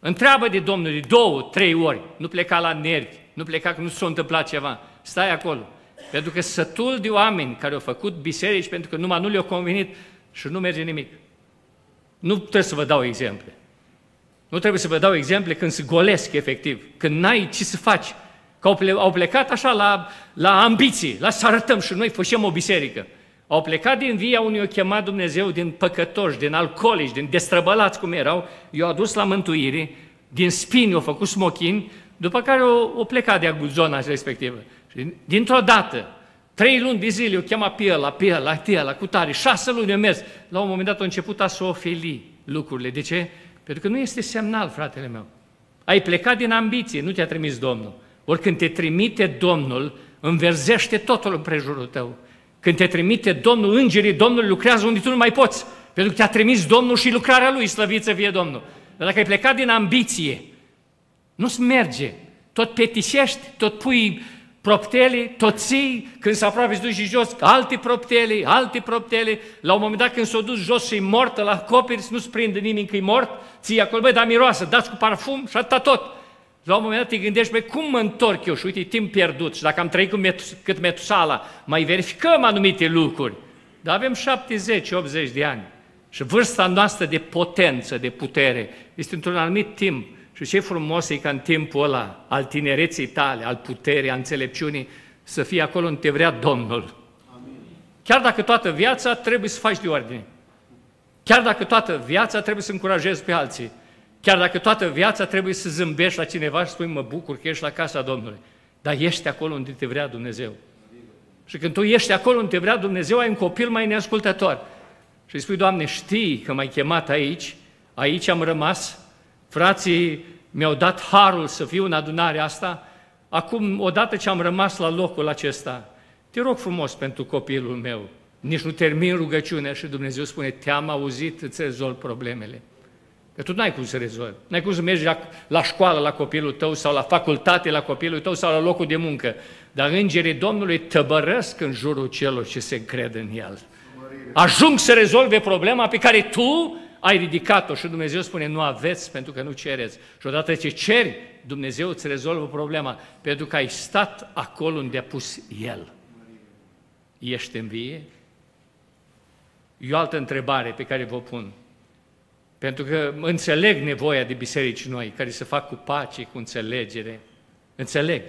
Speaker 1: Întreabă de Domnul de două, trei ori, nu pleca la nervi, nu pleca că nu s-a întâmplat ceva, stai acolo. Pentru că sătul de oameni care au făcut biserici pentru că numai nu le-au convenit și nu merge nimic. Nu trebuie să vă dau exemple. Nu trebuie să vă dau exemple când se golesc efectiv, când n-ai ce să faci. Că au plecat așa la, la ambiții, la să arătăm și noi făcem o biserică. Au plecat din via unui o chemat Dumnezeu din păcătoși, din alcoolici, din destrăbălați cum erau, i-au adus la mântuire, din spini au făcut smochini, după care au, au plecat de zona respectivă. Și dintr-o dată, trei luni de zile o chema pe ăla, pe ăla, pe ăla, cu tare, șase luni au mers. La un moment dat au început a să ofeli lucrurile. De ce? Pentru că nu este semnal, fratele meu. Ai plecat din ambiție, nu te-a trimis Domnul. Ori când te trimite Domnul, înverzește totul în prejurul tău. Când te trimite Domnul, îngerii Domnului lucrează unde tu nu mai poți. Pentru că te-a trimis Domnul și lucrarea Lui, slăvit să fie Domnul. Dar dacă ai plecat din ambiție, nu-ți merge. Tot petișești, tot pui proptele, toții, când se apropie se duci jos, alte proptele, alte proptele, la un moment dat când s-o dus jos și e mortă la acoperi, nu-ți prinde nimeni că e mort, ții acolo, băi, dar miroasă, dați cu parfum și atâta tot. La un moment dat te gândești, băi, cum mă întorc eu? Și uite, e timp pierdut și dacă am trăit cu met- cât metusala, mai verificăm anumite lucruri. Dar avem 70-80 de ani și vârsta noastră de potență, de putere, este într-un anumit timp și ce frumos e ca în timpul ăla al tinereții tale, al puterii, al înțelepciunii, să fie acolo unde te vrea Domnul. Amin. Chiar dacă toată viața trebuie să faci de ordine. Chiar dacă toată viața trebuie să încurajezi pe alții. Chiar dacă toată viața trebuie să zâmbești la cineva și spui, mă bucur că ești la casa Domnului. Dar ești acolo unde te vrea Dumnezeu. Și când tu ești acolo unde te vrea Dumnezeu, ai un copil mai neascultător. Și îi spui, Doamne, știi că m-ai chemat aici, aici am rămas, Frații mi-au dat harul să fiu în adunarea asta. Acum, odată ce am rămas la locul acesta, te rog frumos pentru copilul meu, nici nu termin rugăciunea și Dumnezeu spune, te-am auzit, îți rezolv problemele. Că tu n-ai cum să rezolvi. N-ai cum să mergi la, la școală la copilul tău sau la facultate la copilul tău sau la locul de muncă. Dar îngerii Domnului tăbărăsc în jurul celor ce se cred în El. Ajung să rezolve problema pe care tu ai ridicat-o și Dumnezeu spune nu aveți pentru că nu cereți. Și odată ce ceri, Dumnezeu îți rezolvă problema pentru că ai stat acolo unde a pus El. Ești în vie? E o altă întrebare pe care vă pun. Pentru că înțeleg nevoia de biserici noi, care să fac cu pace, cu înțelegere. Înțeleg.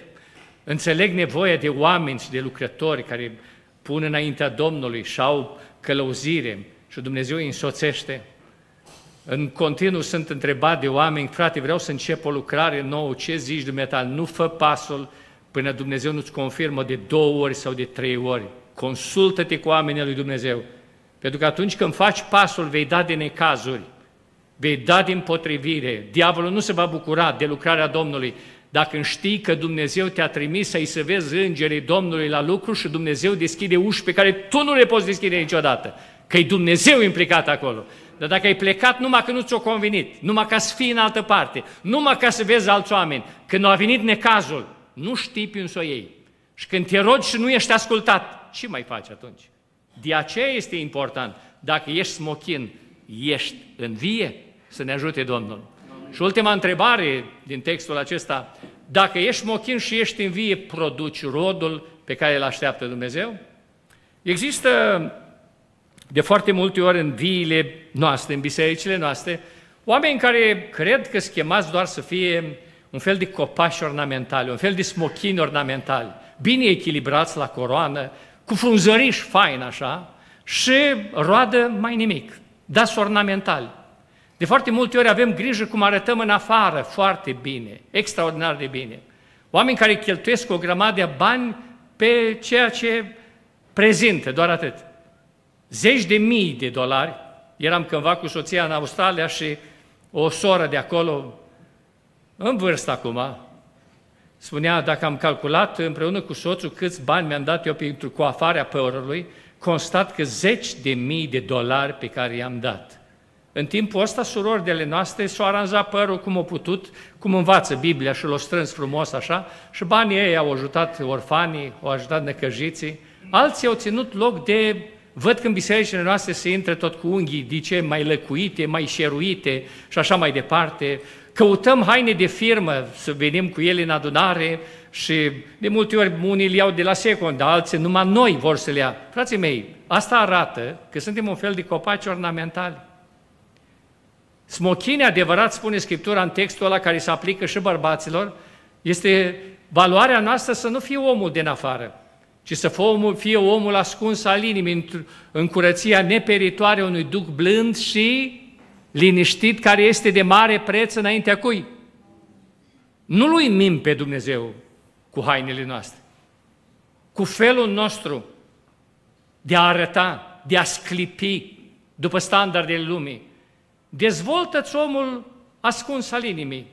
Speaker 1: Înțeleg nevoia de oameni și de lucrători care pun înaintea Domnului și au călăuzire și Dumnezeu îi însoțește. În continuu sunt întrebat de oameni, frate, vreau să încep o lucrare nouă, ce zici de metal? Nu fă pasul până Dumnezeu nu-ți confirmă de două ori sau de trei ori. Consultă-te cu oamenii lui Dumnezeu. Pentru că atunci când faci pasul, vei da de necazuri, vei da din potrivire. Diavolul nu se va bucura de lucrarea Domnului dacă știi că Dumnezeu te-a trimis să-i să vezi îngerii Domnului la lucru și Dumnezeu deschide uși pe care tu nu le poți deschide niciodată, că e Dumnezeu implicat acolo. Dar dacă ai plecat numai că nu ți-o convenit, numai ca să fii în altă parte, numai ca să vezi alți oameni, când a venit necazul, nu știi pe un să o iei. Și când te rogi și nu ești ascultat, ce mai faci atunci? De aceea este important, dacă ești smochin, ești în vie, să ne ajute Domnul. Și ultima întrebare din textul acesta, dacă ești mochin și ești în vie, produci rodul pe care îl așteaptă Dumnezeu? Există de foarte multe ori în viile noastre, în bisericile noastre, oameni care cred că schemați doar să fie un fel de copași ornamentali, un fel de smochini ornamentali, bine echilibrați la coroană, cu frunzăriș fain așa, și roadă mai nimic, dați ornamentali. De foarte multe ori avem grijă cum arătăm în afară foarte bine, extraordinar de bine. Oameni care cheltuiesc o grămadă de bani pe ceea ce prezintă, doar atât. Zeci de mii de dolari, eram cândva cu soția în Australia și o soră de acolo, în vârstă acum, spunea, dacă am calculat împreună cu soțul câți bani mi-am dat eu pentru coafarea părului, constat că zeci de mii de dolari pe care i-am dat. În timpul ăsta, surorile noastre s-au aranjat părul cum au putut, cum învață Biblia și l-au strâns frumos așa, și banii ei au ajutat orfanii, au ajutat necăjiții. Alții au ținut loc de Văd că în bisericile noastre se intră tot cu unghii, dice, mai lăcuite, mai șeruite și așa mai departe. Căutăm haine de firmă să venim cu ele în adunare și de multe ori unii le iau de la secund, alții numai noi vor să le ia. Frații mei, asta arată că suntem un fel de copaci ornamentali. Smochine adevărat, spune Scriptura în textul ăla care se aplică și bărbaților, este valoarea noastră să nu fie omul din afară, ci să fie omul ascuns al inimii în curăția neperitoare unui duc blând și liniștit, care este de mare preț înaintea cui? Nu lui mim pe Dumnezeu cu hainele noastre, cu felul nostru de a arăta, de a sclipi după standardele lumii. Dezvoltă-ți omul ascuns al inimii,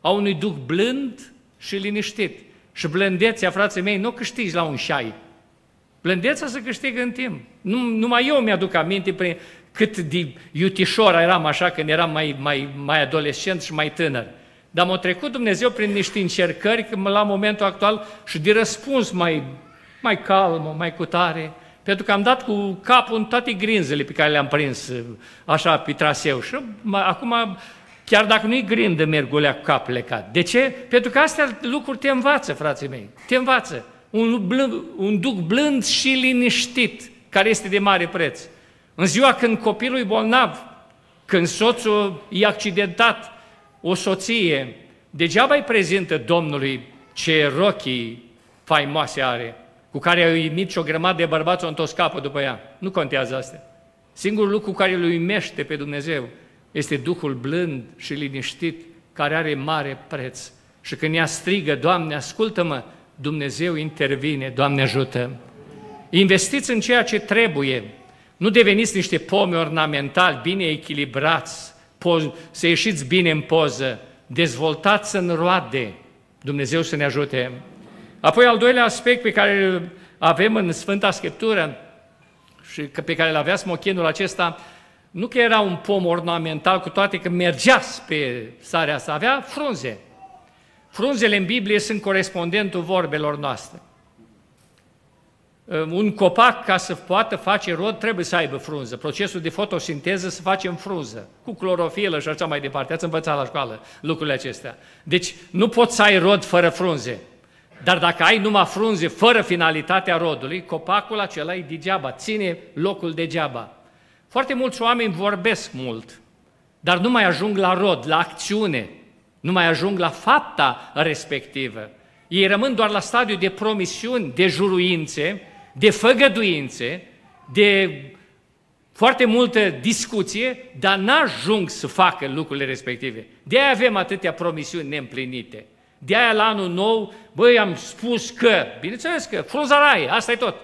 Speaker 1: a unui duc blând și liniștit. Și blândețea, frații mei, nu câștigi la un șai. Blândețea să câștigă în timp. Nu, numai eu mi-aduc aminte prin cât de iutișor eram așa când eram mai, mai, mai adolescent și mai tânăr. Dar m-a trecut Dumnezeu prin niște încercări la momentul actual și de răspuns mai, mai calm, mai cutare, pentru că am dat cu capul în toate grinzele pe care le-am prins așa pe traseu. Și acum Chiar dacă nu-i grindă, merg cu cap plecat. De ce? Pentru că astea lucruri te învață, frații mei. Te învață. Un, blând, un duc blând și liniștit, care este de mare preț. În ziua când copilul e bolnav, când soțul e accidentat, o soție, degeaba îi prezintă Domnului ce rochii faimoase are, cu care a uimit și o grămadă de bărbați o întors capul după ea. Nu contează asta. Singurul lucru care îl uimește pe Dumnezeu este Duhul blând și liniștit, care are mare preț. Și când ea strigă, Doamne, ascultă-mă, Dumnezeu intervine, Doamne ajută. Investiți în ceea ce trebuie, nu deveniți niște pomi ornamentali, bine echilibrați, să ieșiți bine în poză, dezvoltați în roade, Dumnezeu să ne ajute. Apoi al doilea aspect pe care îl avem în Sfânta Scriptură și pe care îl avea smochinul acesta, nu că era un pom ornamental, cu toate că mergea pe sarea asta, avea frunze. Frunzele în Biblie sunt corespondentul vorbelor noastre. Un copac, ca să poată face rod, trebuie să aibă frunză. Procesul de fotosinteză se face în frunză, cu clorofilă și așa mai departe. Ați învățat la școală lucrurile acestea. Deci nu poți să ai rod fără frunze. Dar dacă ai numai frunze fără finalitatea rodului, copacul acela e degeaba, ține locul degeaba. Foarte mulți oameni vorbesc mult, dar nu mai ajung la rod, la acțiune, nu mai ajung la fapta respectivă. Ei rămân doar la stadiu de promisiuni, de juruințe, de făgăduințe, de foarte multă discuție, dar n-ajung să facă lucrurile respective. De aia avem atâtea promisiuni neîmplinite. De aia la anul nou, băi, am spus că, bineînțeles că, frunzaraie, asta e tot.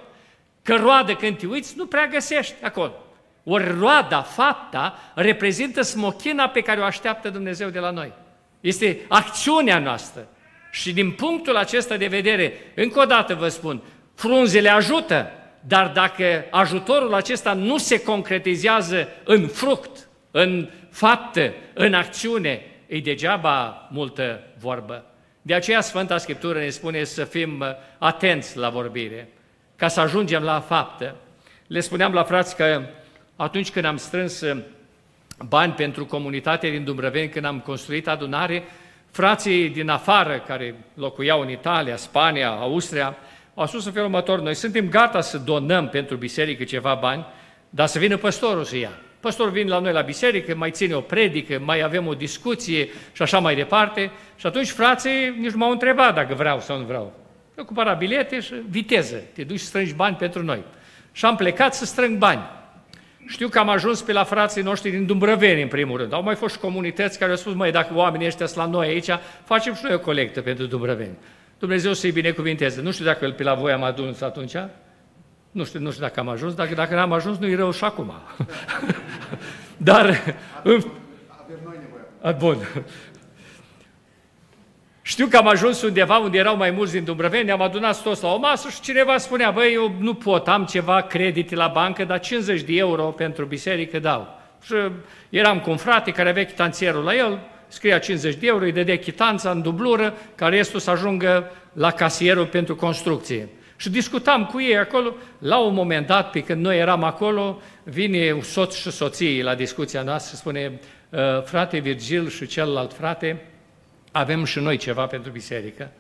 Speaker 1: Că roadă când te uiți, nu prea găsești acolo. Ori roada, fapta, reprezintă smochina pe care o așteaptă Dumnezeu de la noi. Este acțiunea noastră. Și din punctul acesta de vedere, încă o dată vă spun, frunzele ajută, dar dacă ajutorul acesta nu se concretizează în fruct, în faptă, în acțiune, e degeaba multă vorbă. De aceea Sfânta Scriptură ne spune să fim atenți la vorbire, ca să ajungem la faptă. Le spuneam la frați că atunci când am strâns uh, bani pentru comunitatea din Dumbrăveni când am construit adunare, frații din afară care locuiau în Italia, Spania, Austria, au spus în felul următor, noi suntem gata să donăm pentru biserică ceva bani, dar să vină păstorul să ia. Păstorul vine la noi la biserică, mai ține o predică, mai avem o discuție și așa mai departe. Și atunci frații nici nu m-au întrebat dacă vreau sau nu vreau. Eu cumpăra bilete și viteză, te duci să strângi bani pentru noi. Și am plecat să strâng bani. Știu că am ajuns pe la frații noștri din Dumbrăveni, în primul rând. Au mai fost și comunități care au spus, măi, dacă oamenii ăștia sunt la noi aici, facem și noi o colectă pentru Dumbrăveni. Dumnezeu să-i binecuvinteze. Nu știu dacă pe la voi am ajuns atunci, nu știu, nu știu dacă am ajuns, dacă, dacă n-am ajuns, nu-i rău și acum. Dar... Avem, avem noi nevoie. Bun. Știu că am ajuns undeva unde erau mai mulți din Dumbrăveni, am adunat toți la o masă și cineva spunea, băi, eu nu pot, am ceva credite la bancă, dar 50 de euro pentru biserică dau. Și eram cu un frate care avea chitanțierul la el, scria 50 de euro, îi dădea chitanța în dublură, ca restul să ajungă la casierul pentru construcție. Și discutam cu ei acolo, la un moment dat, pe când noi eram acolo, vine soț și soție la discuția noastră, spune, ă, frate Virgil și celălalt frate, avem și noi ceva pentru biserică.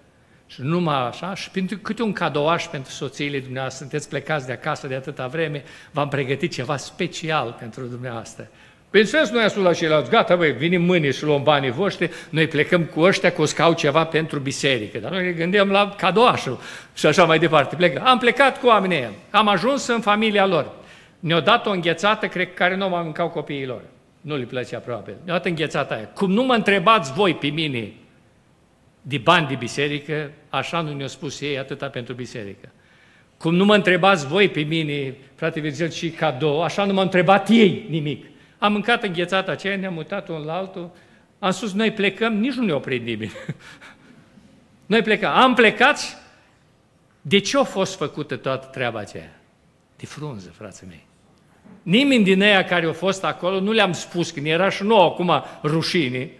Speaker 1: Și numai așa, și pentru câte un cadouaș pentru soțiile dumneavoastră, sunteți plecați de acasă de atâta vreme, v-am pregătit ceva special pentru dumneavoastră. Bineînțeles, noi am spus la ceilalți, gata, băi, vinim mâine și luăm banii voștri, noi plecăm cu ăștia că o scau ceva pentru biserică. Dar noi ne gândim la cadouașul și așa mai departe. Plecăm. Am plecat cu oamenii am ajuns în familia lor. Ne-au dat o înghețată, cred, care nu mai mâncau copiii lor. Nu le plăcea probabil. Ne-au dat înghețata aia. Cum nu mă întrebați voi pe mine de bani de biserică, așa nu ne-au spus ei atâta pentru biserică. Cum nu mă întrebați voi pe mine, frate Virgil, și cadou, așa nu m-au întrebat ei nimic. Am mâncat înghețata aceea, ne-am mutat unul la altul, am spus, noi plecăm, nici nu ne oprit nimeni. noi plecăm. Am plecat, de ce a fost făcută toată treaba aceea? De frunză, frații mei. Nimeni din ei care au fost acolo nu le-am spus, când era și nouă acum rușine,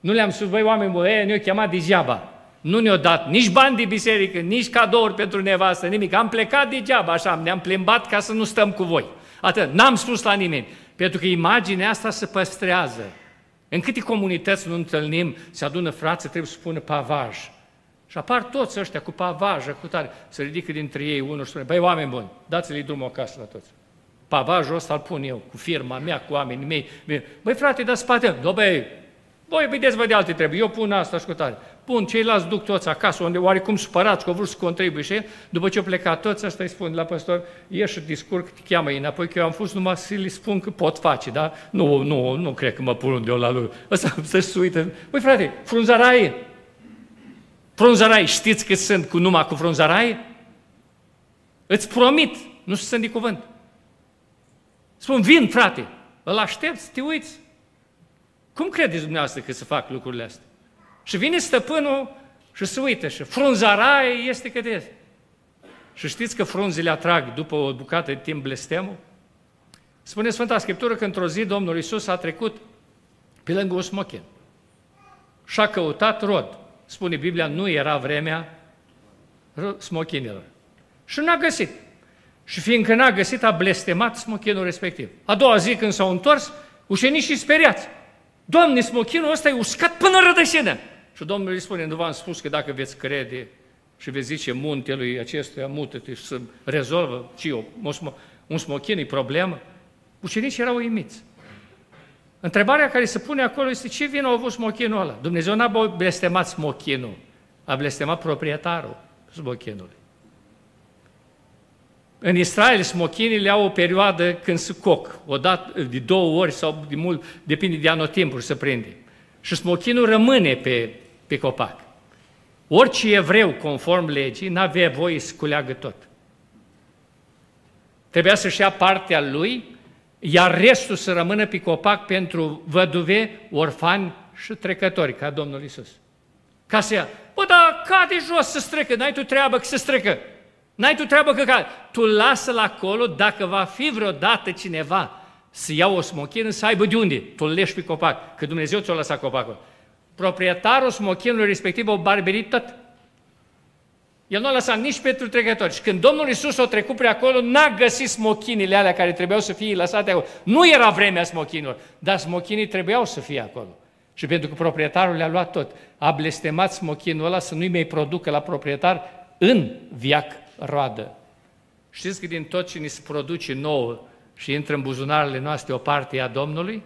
Speaker 1: nu le-am spus, băi oameni băi, ne-au chemat degeaba. Nu ne-au dat nici bani de biserică, nici cadouri pentru nevastă, nimic. Am plecat degeaba, așa, ne-am plimbat ca să nu stăm cu voi. Atât, n-am spus la nimeni. Pentru că imaginea asta se păstrează. În câte comunități nu întâlnim, se adună frații, trebuie să spună pavaj. Și apar toți ăștia cu pavajă, cu tare. Se ridică dintre ei unul și spune, băi, oameni buni, dați-le drumul acasă la toți. Pavajul ăsta îl pun eu, cu firma mea, cu oamenii mei. Băi, frate, dați spate. Da, băi, voi vedeți-vă de alte trebuie, eu pun asta și cu tare. Bun, ceilalți duc toți acasă, unde oarecum supărați că au vrut să contribuie și el, după ce au plecat toți, asta îi spun la păstor, ieși și discurc, te cheamă înapoi, că eu am fost numai să le spun că pot face, dar nu, nu, nu cred că mă pun unde la lui. Ăsta să-și uită. Păi frate, frunzaraie, frunzaraie, știți că sunt cu numai cu frunzaraie? Îți promit, nu sunt de cuvânt. Spun, vin, frate, îl aștepți, te uiți. Cum credeți dumneavoastră că se fac lucrurile astea? Și vine stăpânul și se uită și frunza este cât este. Și știți că frunzele atrag după o bucată de timp blestemul? Spune Sfânta Scriptură că într-o zi Domnul Isus a trecut pe lângă un smochin și a căutat rod. Spune Biblia, nu era vremea smochinilor. Și n-a găsit. Și fiindcă n-a găsit, a blestemat smochinul respectiv. A doua zi când s-au întors, ușenișii speriați. Doamne, smochinul ăsta e uscat până în rădășină. Și Domnul îi spune, nu v-am spus că dacă veți crede și veți zice muntelui acestuia, mută-te și să rezolvă, ci eu, un smochin e problemă? Ucenicii erau uimiți. Întrebarea care se pune acolo este ce vină a avut smochinul ăla? Dumnezeu n-a blestemat smochinul, a blestemat proprietarul smochinului. În Israel, smochinile au o perioadă când se coc, o dată, de două ori sau de mult, depinde de anotimpul să prinde. Și smochinul rămâne pe, pe copac. Orice evreu, conform legii, n-avea voie să culeagă tot. Trebuia să-și ia partea lui, iar restul să rămână pe copac pentru văduve, orfani și trecători, ca Domnul Isus. Ca să ia, bă, dar cade jos să strecă, n-ai tu treabă că să strecă. N-ai tu treabă că tu lasă-l acolo dacă va fi vreodată cineva să ia o smochină, să aibă de unde, tu îl leși pe copac, că Dumnezeu ți-o lăsat copacul. Proprietarul smochinului respectiv o barberit tot. El nu a lăsat nici pentru trecători. Și când Domnul Isus a trecut pe acolo, n-a găsit smochinile alea care trebuiau să fie lăsate acolo. Nu era vremea smochinilor, dar smochinii trebuiau să fie acolo. Și pentru că proprietarul le-a luat tot, a blestemat smochinul ăla să nu-i mai producă la proprietar în viac roadă. Știți că din tot ce ni se produce nouă și intră în buzunarele noastre o parte a Domnului?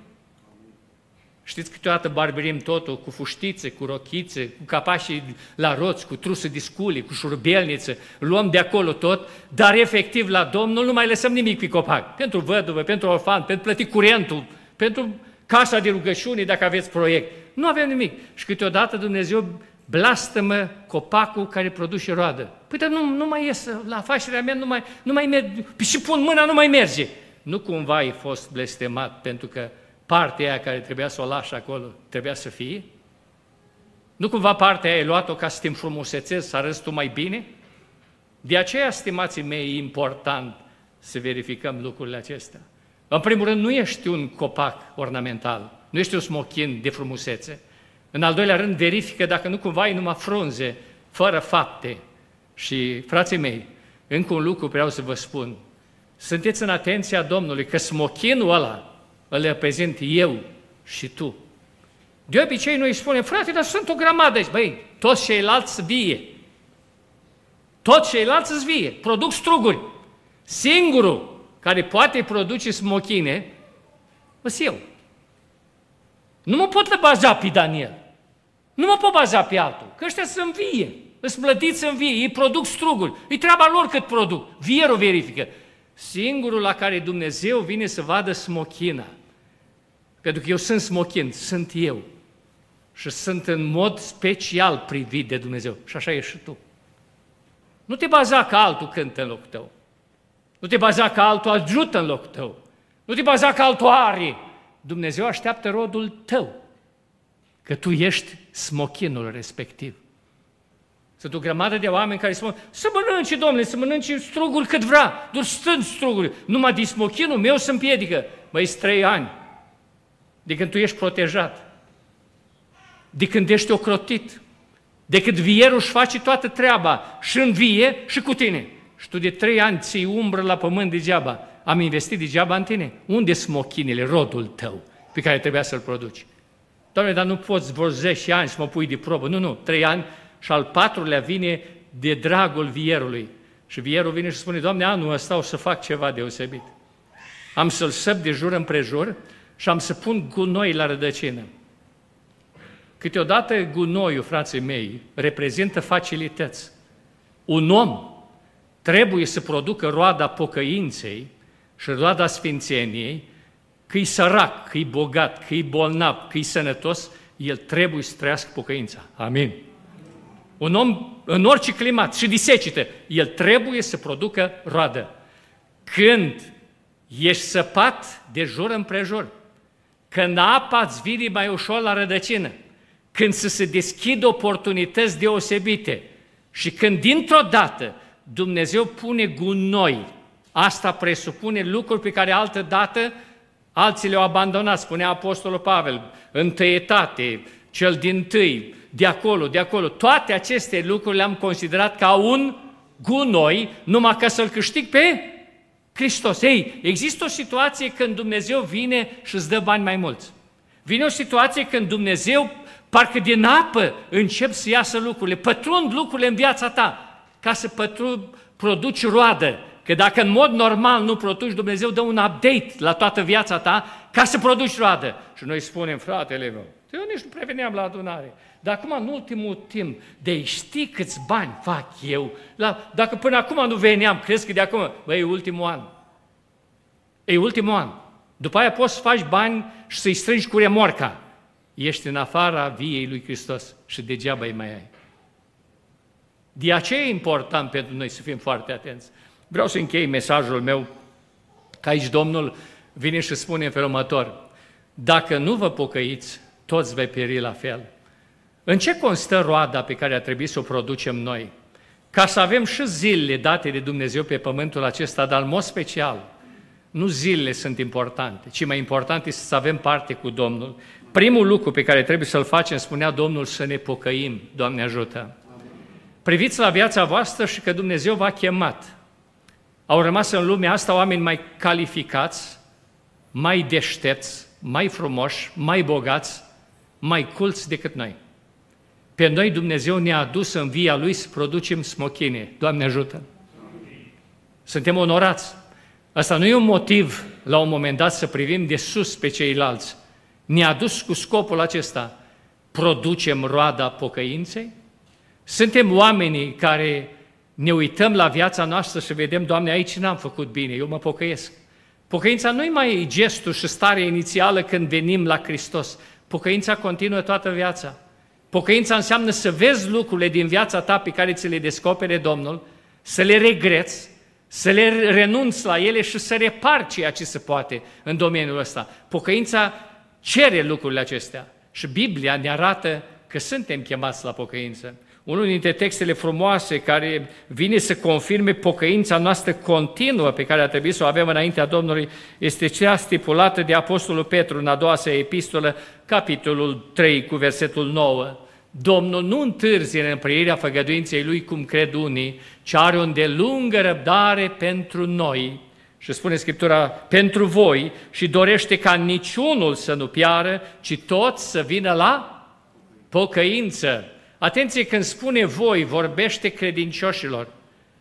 Speaker 1: Știți, câteodată barberim totul cu fuștițe, cu rochițe, cu capașii la roți, cu truse de sculi, cu șurbelnițe, luăm de acolo tot, dar efectiv la Domnul nu mai lăsăm nimic pe copac. Pentru văduvă, pentru orfan, pentru plătit curentul, pentru casa de rugăciune, dacă aveți proiect. Nu avem nimic. Și câteodată Dumnezeu blastămă copacul care produce roadă. Păi dar nu, nu mai ies, la afacerea mea nu mai, nu mai merge, și pun mâna, nu mai merge. Nu cumva ai fost blestemat pentru că partea aia care trebuia să o lași acolo trebuia să fie? Nu cumva partea aia ai luat-o ca să te înfrumusețezi, să arăți tu mai bine? De aceea, stimații mei, e important să verificăm lucrurile acestea. În primul rând, nu ești un copac ornamental, nu ești un smochin de frumusețe. În al doilea rând, verifică dacă nu cumva ai numai frunze, fără fapte. Și, frații mei, încă un lucru vreau să vă spun. Sunteți în atenția Domnului că smochinul ăla îl reprezint eu și tu. De obicei noi spunem, frate, dar sunt o grămadă aici. Băi, toți ceilalți vie. Toți ceilalți îți vie. Produc struguri. Singurul care poate produce smochine, sunt eu. Nu mă pot baza pe Daniel. Nu mă pot baza pe altul. Că ăștia sunt vie. Îți plătiți în vie. Ei produc struguri. E treaba lor cât produc. Vierul verifică. Singurul la care Dumnezeu vine să vadă smochina. Pentru că eu sunt smochin, sunt eu. Și sunt în mod special privit de Dumnezeu. Și așa ești și tu. Nu te baza că altul cântă în locul tău. Nu te baza că altul ajută în locul tău. Nu te baza că altul are. Dumnezeu așteaptă rodul tău. Că tu ești smochinul respectiv. Sunt o grămadă de oameni care spun, să mănânci, domnule, să mănânci struguri cât vrea, doar stând struguri. Numai din smochinul meu să împiedică. Măi, trei ani de când tu ești protejat, de când ești ocrotit, de când vierul își face toată treaba și în vie și cu tine. Și tu de trei ani ții umbră la pământ degeaba. Am investit degeaba în tine. Unde smochinile, rodul tău, pe care trebuia să-l produci? Doamne, dar nu poți vreo 10 ani să mă pui de probă. Nu, nu, trei ani și al patrulea vine de dragul vierului. Și vierul vine și spune, Doamne, anul ăsta o să fac ceva deosebit. Am să-l săp de jur împrejur și am să pun gunoi la rădăcină. Câteodată gunoiul, frații mei, reprezintă facilități. Un om trebuie să producă roada pocăinței și roada sfințeniei, că-i sărac, că-i bogat, că-i bolnav, că-i sănătos, el trebuie să trăiască pocăința. Amin. Un om în orice climat și disecită, el trebuie să producă roadă. Când ești săpat de jur împrejur, când apa îți vine mai ușor la rădăcină, când să se deschid oportunități deosebite și când dintr-o dată Dumnezeu pune gunoi, asta presupune lucruri pe care altă dată alții le-au abandonat, spunea Apostolul Pavel, întâietate, cel din tâi, de acolo, de acolo. Toate aceste lucruri le-am considerat ca un gunoi, numai ca să-L câștig pe Hristos. Ei, există o situație când Dumnezeu vine și îți dă bani mai mulți. Vine o situație când Dumnezeu, parcă din apă, încep să iasă lucrurile, pătrund lucrurile în viața ta, ca să pătru, produci roadă. Că dacă în mod normal nu produci, Dumnezeu dă un update la toată viața ta ca să produci roadă. Și noi spunem, fratele meu, eu nici nu preveneam la adunare. Dar acum, în ultimul timp, de ști câți bani fac eu, la, dacă până acum nu veneam, crezi că de acum, băi, e ultimul an. E ultimul an. După aia poți să faci bani și să-i strângi cu remorca. Ești în afara viei lui Hristos și degeaba îi mai ai. De aceea e important pentru noi să fim foarte atenți. Vreau să închei mesajul meu, că aici Domnul vine și spune în felul următor, dacă nu vă pocăiți, toți vei pieri la fel. În ce constă roada pe care a trebuit să o producem noi? Ca să avem și zilele date de Dumnezeu pe pământul acesta, dar în mod special, nu zilele sunt importante, ci mai important este să avem parte cu Domnul. Primul lucru pe care trebuie să-l facem, spunea Domnul, să ne pocăim, Doamne ajută. Priviți la viața voastră și că Dumnezeu v-a chemat. Au rămas în lumea asta oameni mai calificați, mai deștepți, mai frumoși, mai bogați, mai culți decât noi. Pe noi Dumnezeu ne-a adus în via Lui să producem smochine. Doamne ajută! Suntem onorați. Asta nu e un motiv la un moment dat să privim de sus pe ceilalți. Ne-a dus cu scopul acesta. Producem roada pocăinței? Suntem oamenii care ne uităm la viața noastră și vedem, Doamne, aici n-am făcut bine, eu mă pocăiesc. Pocăința nu e mai gestul și starea inițială când venim la Hristos. Pocăința continuă toată viața. Pocăința înseamnă să vezi lucrurile din viața ta pe care ți le descopere Domnul, să le regreți, să le renunți la ele și să repari ceea ce se poate în domeniul ăsta. Pocăința cere lucrurile acestea și Biblia ne arată că suntem chemați la pocăință. Unul dintre textele frumoase care vine să confirme pocăința noastră continuă pe care a trebuit să o avem înaintea Domnului este cea stipulată de Apostolul Petru în a doua sa epistolă, capitolul 3 cu versetul 9. Domnul nu întârzie în împlinirea făgăduinței Lui cum cred unii, ci are o îndelungă răbdare pentru noi, și spune Scriptura, pentru voi și dorește ca niciunul să nu piară, ci toți să vină la pocăință. Atenție, când spune voi, vorbește credincioșilor.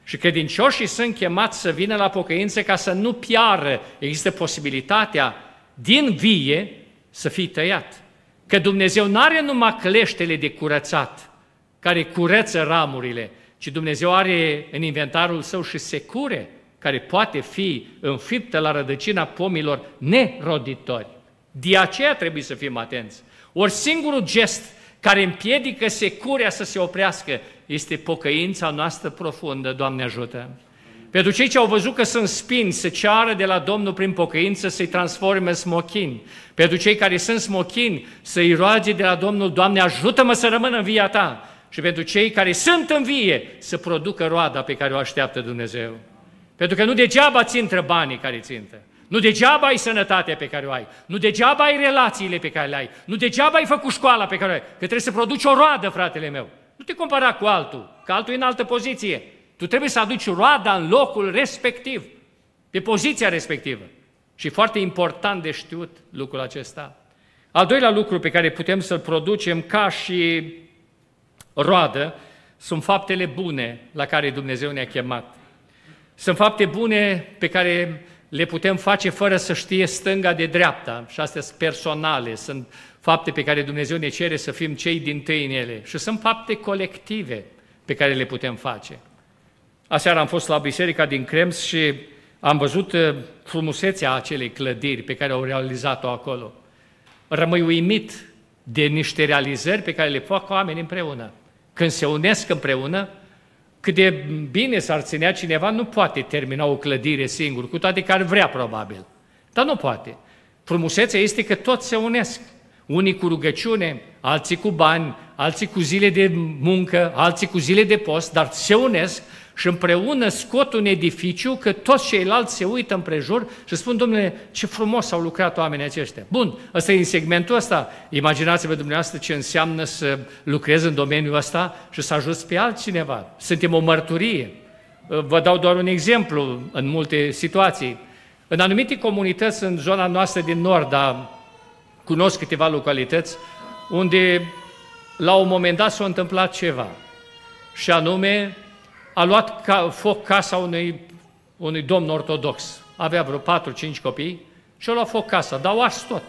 Speaker 1: Și credincioșii sunt chemați să vină la pocăință ca să nu piară. Există posibilitatea din vie să fii tăiat. Că Dumnezeu nu are numai cleștele de curățat, care curăță ramurile, ci Dumnezeu are în inventarul său și secure, care poate fi înfiptă la rădăcina pomilor neroditori. De aceea trebuie să fim atenți. Ori singurul gest care împiedică securea să se oprească este pocăința noastră profundă, Doamne ajută! Pentru cei ce au văzut că sunt spinți, să ceară de la Domnul prin pocăință să-i transforme în smochini. Pentru cei care sunt smochini, să-i roage de la Domnul, Doamne, ajută-mă să rămân în via Ta. Și pentru cei care sunt în vie, să producă roada pe care o așteaptă Dumnezeu. Pentru că nu degeaba țintă banii care țintă. Nu degeaba ai sănătatea pe care o ai, nu degeaba ai relațiile pe care le ai, nu degeaba ai făcut școala pe care o ai, că trebuie să produci o roadă, fratele meu. Nu te compara cu altul, că altul e în altă poziție. Tu trebuie să aduci roada în locul respectiv, pe poziția respectivă. Și foarte important de știut lucrul acesta. Al doilea lucru pe care putem să-l producem ca și roadă sunt faptele bune la care Dumnezeu ne-a chemat. Sunt fapte bune pe care le putem face fără să știe stânga de dreapta și astea sunt personale, sunt fapte pe care Dumnezeu ne cere să fim cei din tăi în ele și sunt fapte colective pe care le putem face. Aseară am fost la biserica din Krems și am văzut uh, frumusețea acelei clădiri pe care au realizat-o acolo. Rămâi uimit de niște realizări pe care le fac oameni împreună. Când se unesc împreună, cât de bine s-ar ținea cineva, nu poate termina o clădire singur, cu toate că ar vrea probabil. Dar nu poate. Frumusețea este că toți se unesc. Unii cu rugăciune, alții cu bani, alții cu zile de muncă, alții cu zile de post, dar se unesc și împreună scot un edificiu că toți ceilalți se uită împrejur și spun, domnule, ce frumos au lucrat oamenii aceștia. Bun, ăsta e în segmentul ăsta. Imaginați-vă dumneavoastră ce înseamnă să lucrezi în domeniul ăsta și să ajuți pe altcineva. Suntem o mărturie. Vă dau doar un exemplu în multe situații. În anumite comunități în zona noastră din nord, dar cunosc câteva localități, unde la un moment dat s-a întâmplat ceva. Și anume, a luat ca, foc casa unui, unui domn ortodox. Avea vreo 4-5 copii și a luat foc casa, dar au ars tot.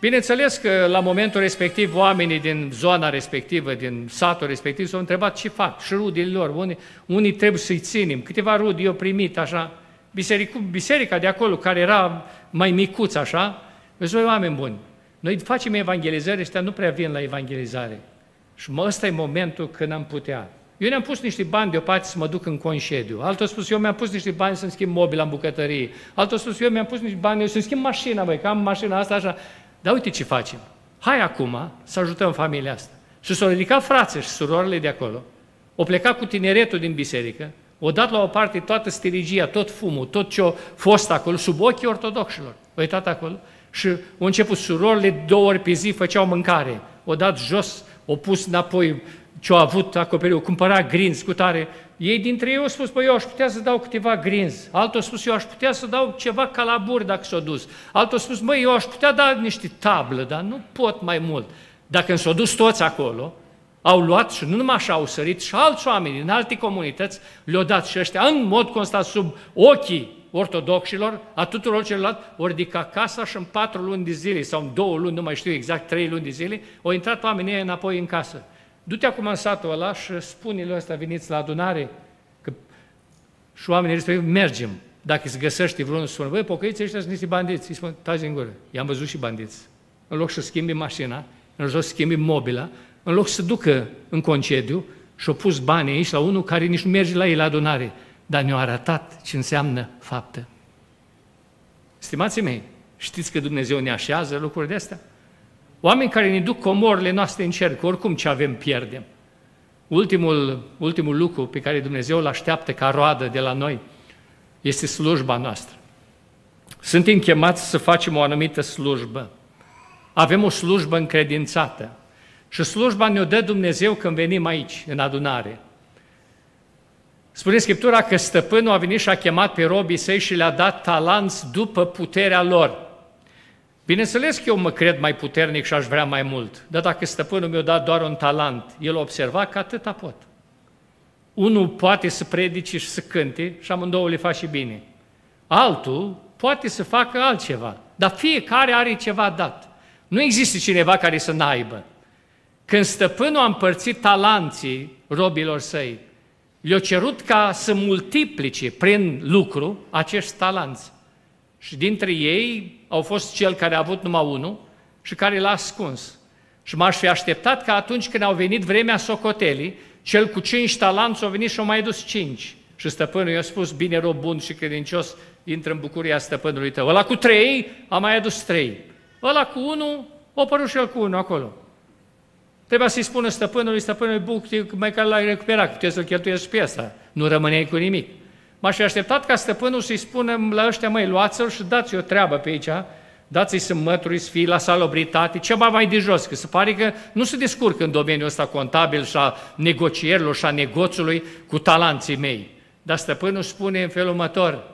Speaker 1: Bineînțeles că la momentul respectiv oamenii din zona respectivă, din satul respectiv, s-au întrebat ce fac și rudile lor, unii, unii trebuie să-i ținem. Câteva rudi eu primit așa, biserica, biserica de acolo, care era mai micuț așa, vezi, oameni buni, noi facem evangelizări, ăștia nu prea vin la evangelizare. Și mă, ăsta e momentul când am putea. Eu ne-am pus niște bani deoparte să mă duc în concediu. Altul a spus, eu mi-am pus niște bani să-mi schimb mobila în bucătărie. Altul a spus, eu mi-am pus niște bani eu să-mi schimb mașina, băi, că am mașina asta așa. Dar uite ce facem. Hai acum să ajutăm familia asta. Și s-au ridicat frații și surorile de acolo. O plecat cu tineretul din biserică, o dat la o parte toată stirigia, tot fumul, tot ce a fost acolo, sub ochii ortodoxilor. O uitat acolo și au început surorile două ori pe zi, făceau mâncare. O dat jos, o pus înapoi ce-au avut acoperiu, cumpăra grinzi cu tare. Ei dintre ei au spus, păi eu aș putea să dau câteva grinzi. Altul a spus, eu aș putea să dau ceva calaburi dacă s-a dus. Altul a spus, măi, eu aș putea da niște tablă, dar nu pot mai mult. Dacă s-au dus toți acolo, au luat și nu numai așa au sărit și alți oameni din alte comunități le-au dat și ăștia în mod constat sub ochii ortodoxilor, a tuturor celorlalți, ori ridica casa și în patru luni de zile, sau în două luni, nu mai știu exact, trei luni de zile, au intrat oamenii înapoi în casă. Du-te acum în satul ăla și spune-le ăsta, veniți la adunare, că și oamenii respectiv, mergem. Dacă îți găsești vreunul, spune, băi, pocăiți ăștia sunt niște bandiți. Îi spun, taci din gură. I-am văzut și bandiți. În loc să schimbi mașina, în loc să schimbi mobila, în loc să ducă în concediu și-au pus banii aici la unul care nici nu merge la ei la adunare, dar ne-a arătat ce înseamnă faptă. Stimații mei, știți că Dumnezeu ne așează lucruri de astea? Oameni care ne duc comorile noastre în cer, că oricum ce avem pierdem. Ultimul, ultimul lucru pe care Dumnezeu îl așteaptă ca roadă de la noi este slujba noastră. Suntem chemați să facem o anumită slujbă. Avem o slujbă încredințată. Și slujba ne-o dă Dumnezeu când venim aici, în adunare. Spune Scriptura că stăpânul a venit și a chemat pe robii săi și le-a dat talanți după puterea lor. Bineînțeles că eu mă cred mai puternic și aș vrea mai mult, dar dacă stăpânul mi-a dat doar un talent, el a observat că atâta pot. Unul poate să predice și să cânte și amândouă le face bine. Altul poate să facă altceva, dar fiecare are ceva dat. Nu există cineva care să n-aibă. Când stăpânul a împărțit talanții robilor săi, le-a cerut ca să multiplice prin lucru acești talanți. Și dintre ei au fost cel care a avut numai unul și care l-a ascuns. Și m-aș fi așteptat că atunci când au venit vremea socotelii, cel cu cinci talanți a venit și a mai dus cinci. Și stăpânul i-a spus, bine, rob bun și credincios, intră în bucuria stăpânului tău. Ăla cu trei a mai adus trei. Ăla cu unul, o părut și el cu unul acolo. Trebuia să-i spună stăpânului, stăpânului buc, mai care l-ai recuperat, puteți să-l cheltuiești pe asta. Nu rămâneai cu nimic. M-aș fi așteptat ca stăpânul să-i spună la ăștia, măi, luați-l și dați o treabă pe aici, dați-i să mături, să fie la salobritate, ceva mai de jos, că se pare că nu se descurcă în domeniul ăsta contabil și a negocierilor și a negoțului cu talanții mei. Dar stăpânul spune în felul următor,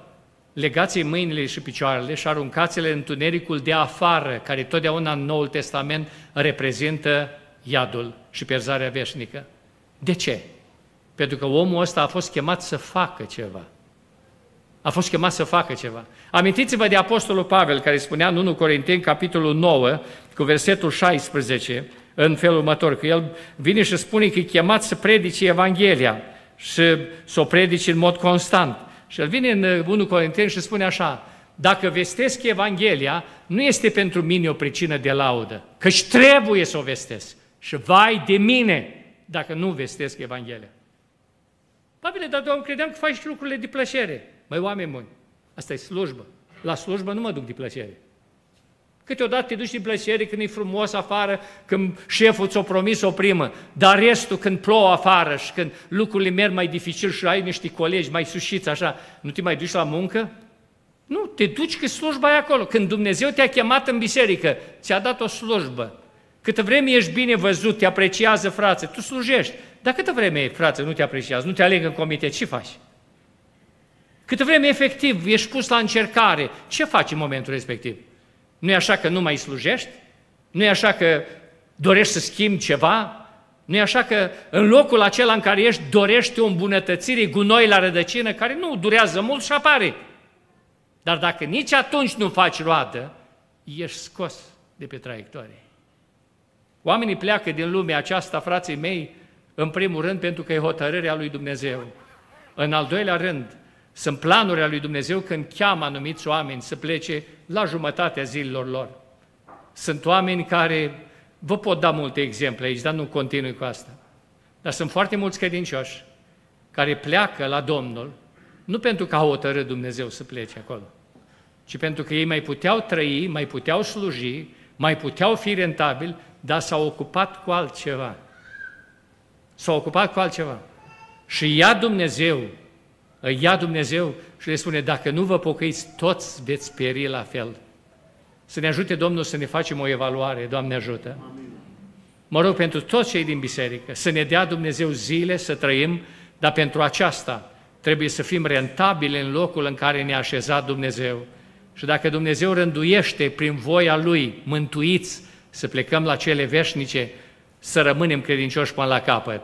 Speaker 1: legați-i mâinile și picioarele și aruncați-le în tunericul de afară, care totdeauna în Noul Testament reprezintă iadul și pierzarea veșnică. De ce? Pentru că omul ăsta a fost chemat să facă ceva. A fost chemat să facă ceva. Amintiți-vă de Apostolul Pavel, care spunea în 1 Corinteni, capitolul 9, cu versetul 16, în felul următor, că el vine și spune că e chemat să predice Evanghelia și să o predice în mod constant. Și el vine în 1 Corinteni și spune așa, dacă vestesc Evanghelia, nu este pentru mine o pricină de laudă, căci trebuie să o vestesc. Și vai de mine dacă nu vestesc Evanghelia. Pabile, dar Doamne, credeam că faci lucrurile de plăcere. Măi, oameni buni, asta e slujbă. La slujbă nu mă duc de plăcere. Câteodată te duci de plăcere când e frumos afară, când șeful ți-o promis o primă, dar restul când plouă afară și când lucrurile merg mai dificil și ai niște colegi mai sușiți așa, nu te mai duci la muncă? Nu, te duci că slujba e acolo. Când Dumnezeu te-a chemat în biserică, ți-a dat o slujbă. Câtă vreme ești bine văzut, te apreciază frață, tu slujești. Dar câtă vreme, frate, nu te apreciază, nu te aleg în comitet, ce faci? Câtă vreme efectiv ești pus la încercare, ce faci în momentul respectiv? Nu e așa că nu mai slujești? Nu e așa că dorești să schimbi ceva? Nu e așa că în locul acela în care ești dorești o îmbunătățire, gunoi la rădăcină, care nu durează mult și apare. Dar dacă nici atunci nu faci roadă, ești scos de pe traiectorie. Oamenii pleacă din lumea aceasta, frații mei, în primul rând pentru că e hotărârea lui Dumnezeu. În al doilea rând, sunt planurile lui Dumnezeu când cheamă anumiți oameni să plece la jumătatea zilelor lor. Sunt oameni care, vă pot da multe exemple aici, dar nu continui cu asta. Dar sunt foarte mulți credincioși care pleacă la Domnul, nu pentru că au hotărât Dumnezeu să plece acolo, ci pentru că ei mai puteau trăi, mai puteau sluji, mai puteau fi rentabili, dar s-au ocupat cu altceva. S-au ocupat cu altceva. Și ia Dumnezeu, ia Dumnezeu și le spune, dacă nu vă pocăiți, toți veți pieri la fel. Să ne ajute Domnul să ne facem o evaluare, Doamne ajută. Amin. Mă rog pentru toți cei din biserică să ne dea Dumnezeu zile să trăim, dar pentru aceasta trebuie să fim rentabili în locul în care ne-a așezat Dumnezeu. Și dacă Dumnezeu rânduiește prin voia Lui, mântuiți, să plecăm la cele veșnice, să rămânem credincioși până la capăt.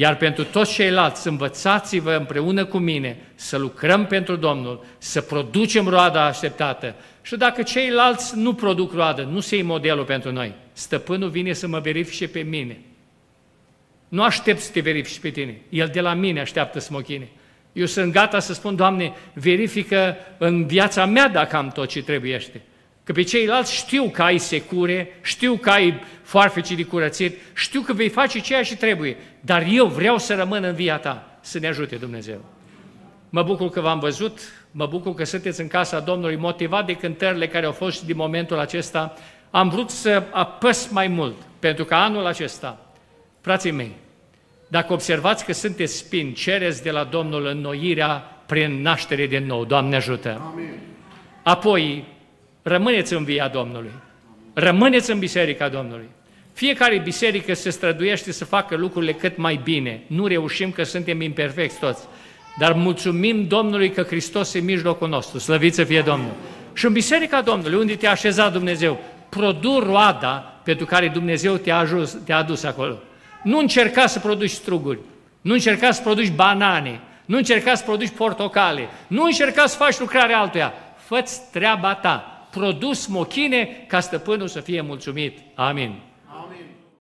Speaker 1: Iar pentru toți ceilalți, învățați-vă împreună cu mine să lucrăm pentru Domnul, să producem roada așteptată. Și dacă ceilalți nu produc roadă, nu se modelul pentru noi. Stăpânul vine să mă verifice pe mine. Nu aștept să te verifici pe tine. El de la mine așteaptă să mă chine. Eu sunt gata să spun, Doamne, verifică în viața mea dacă am tot ce trebuiește. Că pe ceilalți știu că ai secure, știu că ai foarfecii de curățit, știu că vei face ceea ce trebuie, dar eu vreau să rămân în via ta, să ne ajute Dumnezeu. Mă bucur că v-am văzut, mă bucur că sunteți în casa Domnului, motivat de cântările care au fost din momentul acesta. Am vrut să apăs mai mult, pentru că anul acesta, frații mei, dacă observați că sunteți spini, cereți de la Domnul înnoirea prin naștere de nou. Doamne ajută! Amin. Apoi, rămâneți în via Domnului. Rămâneți în biserica Domnului. Fiecare biserică se străduiește să facă lucrurile cât mai bine. Nu reușim că suntem imperfecți toți. Dar mulțumim Domnului că Hristos e în mijlocul nostru. Slăviți să fie Domnul. Și în biserica Domnului, unde te-a așezat Dumnezeu, produ roada pentru care Dumnezeu te-a, ajus, te-a adus acolo. Nu încerca să produci struguri, nu încerca să produci banane, nu încerca să produci portocale, nu încerca să faci lucrarea altuia. Fă-ți treaba ta, produs mochine ca stăpânul să fie mulțumit. Amin.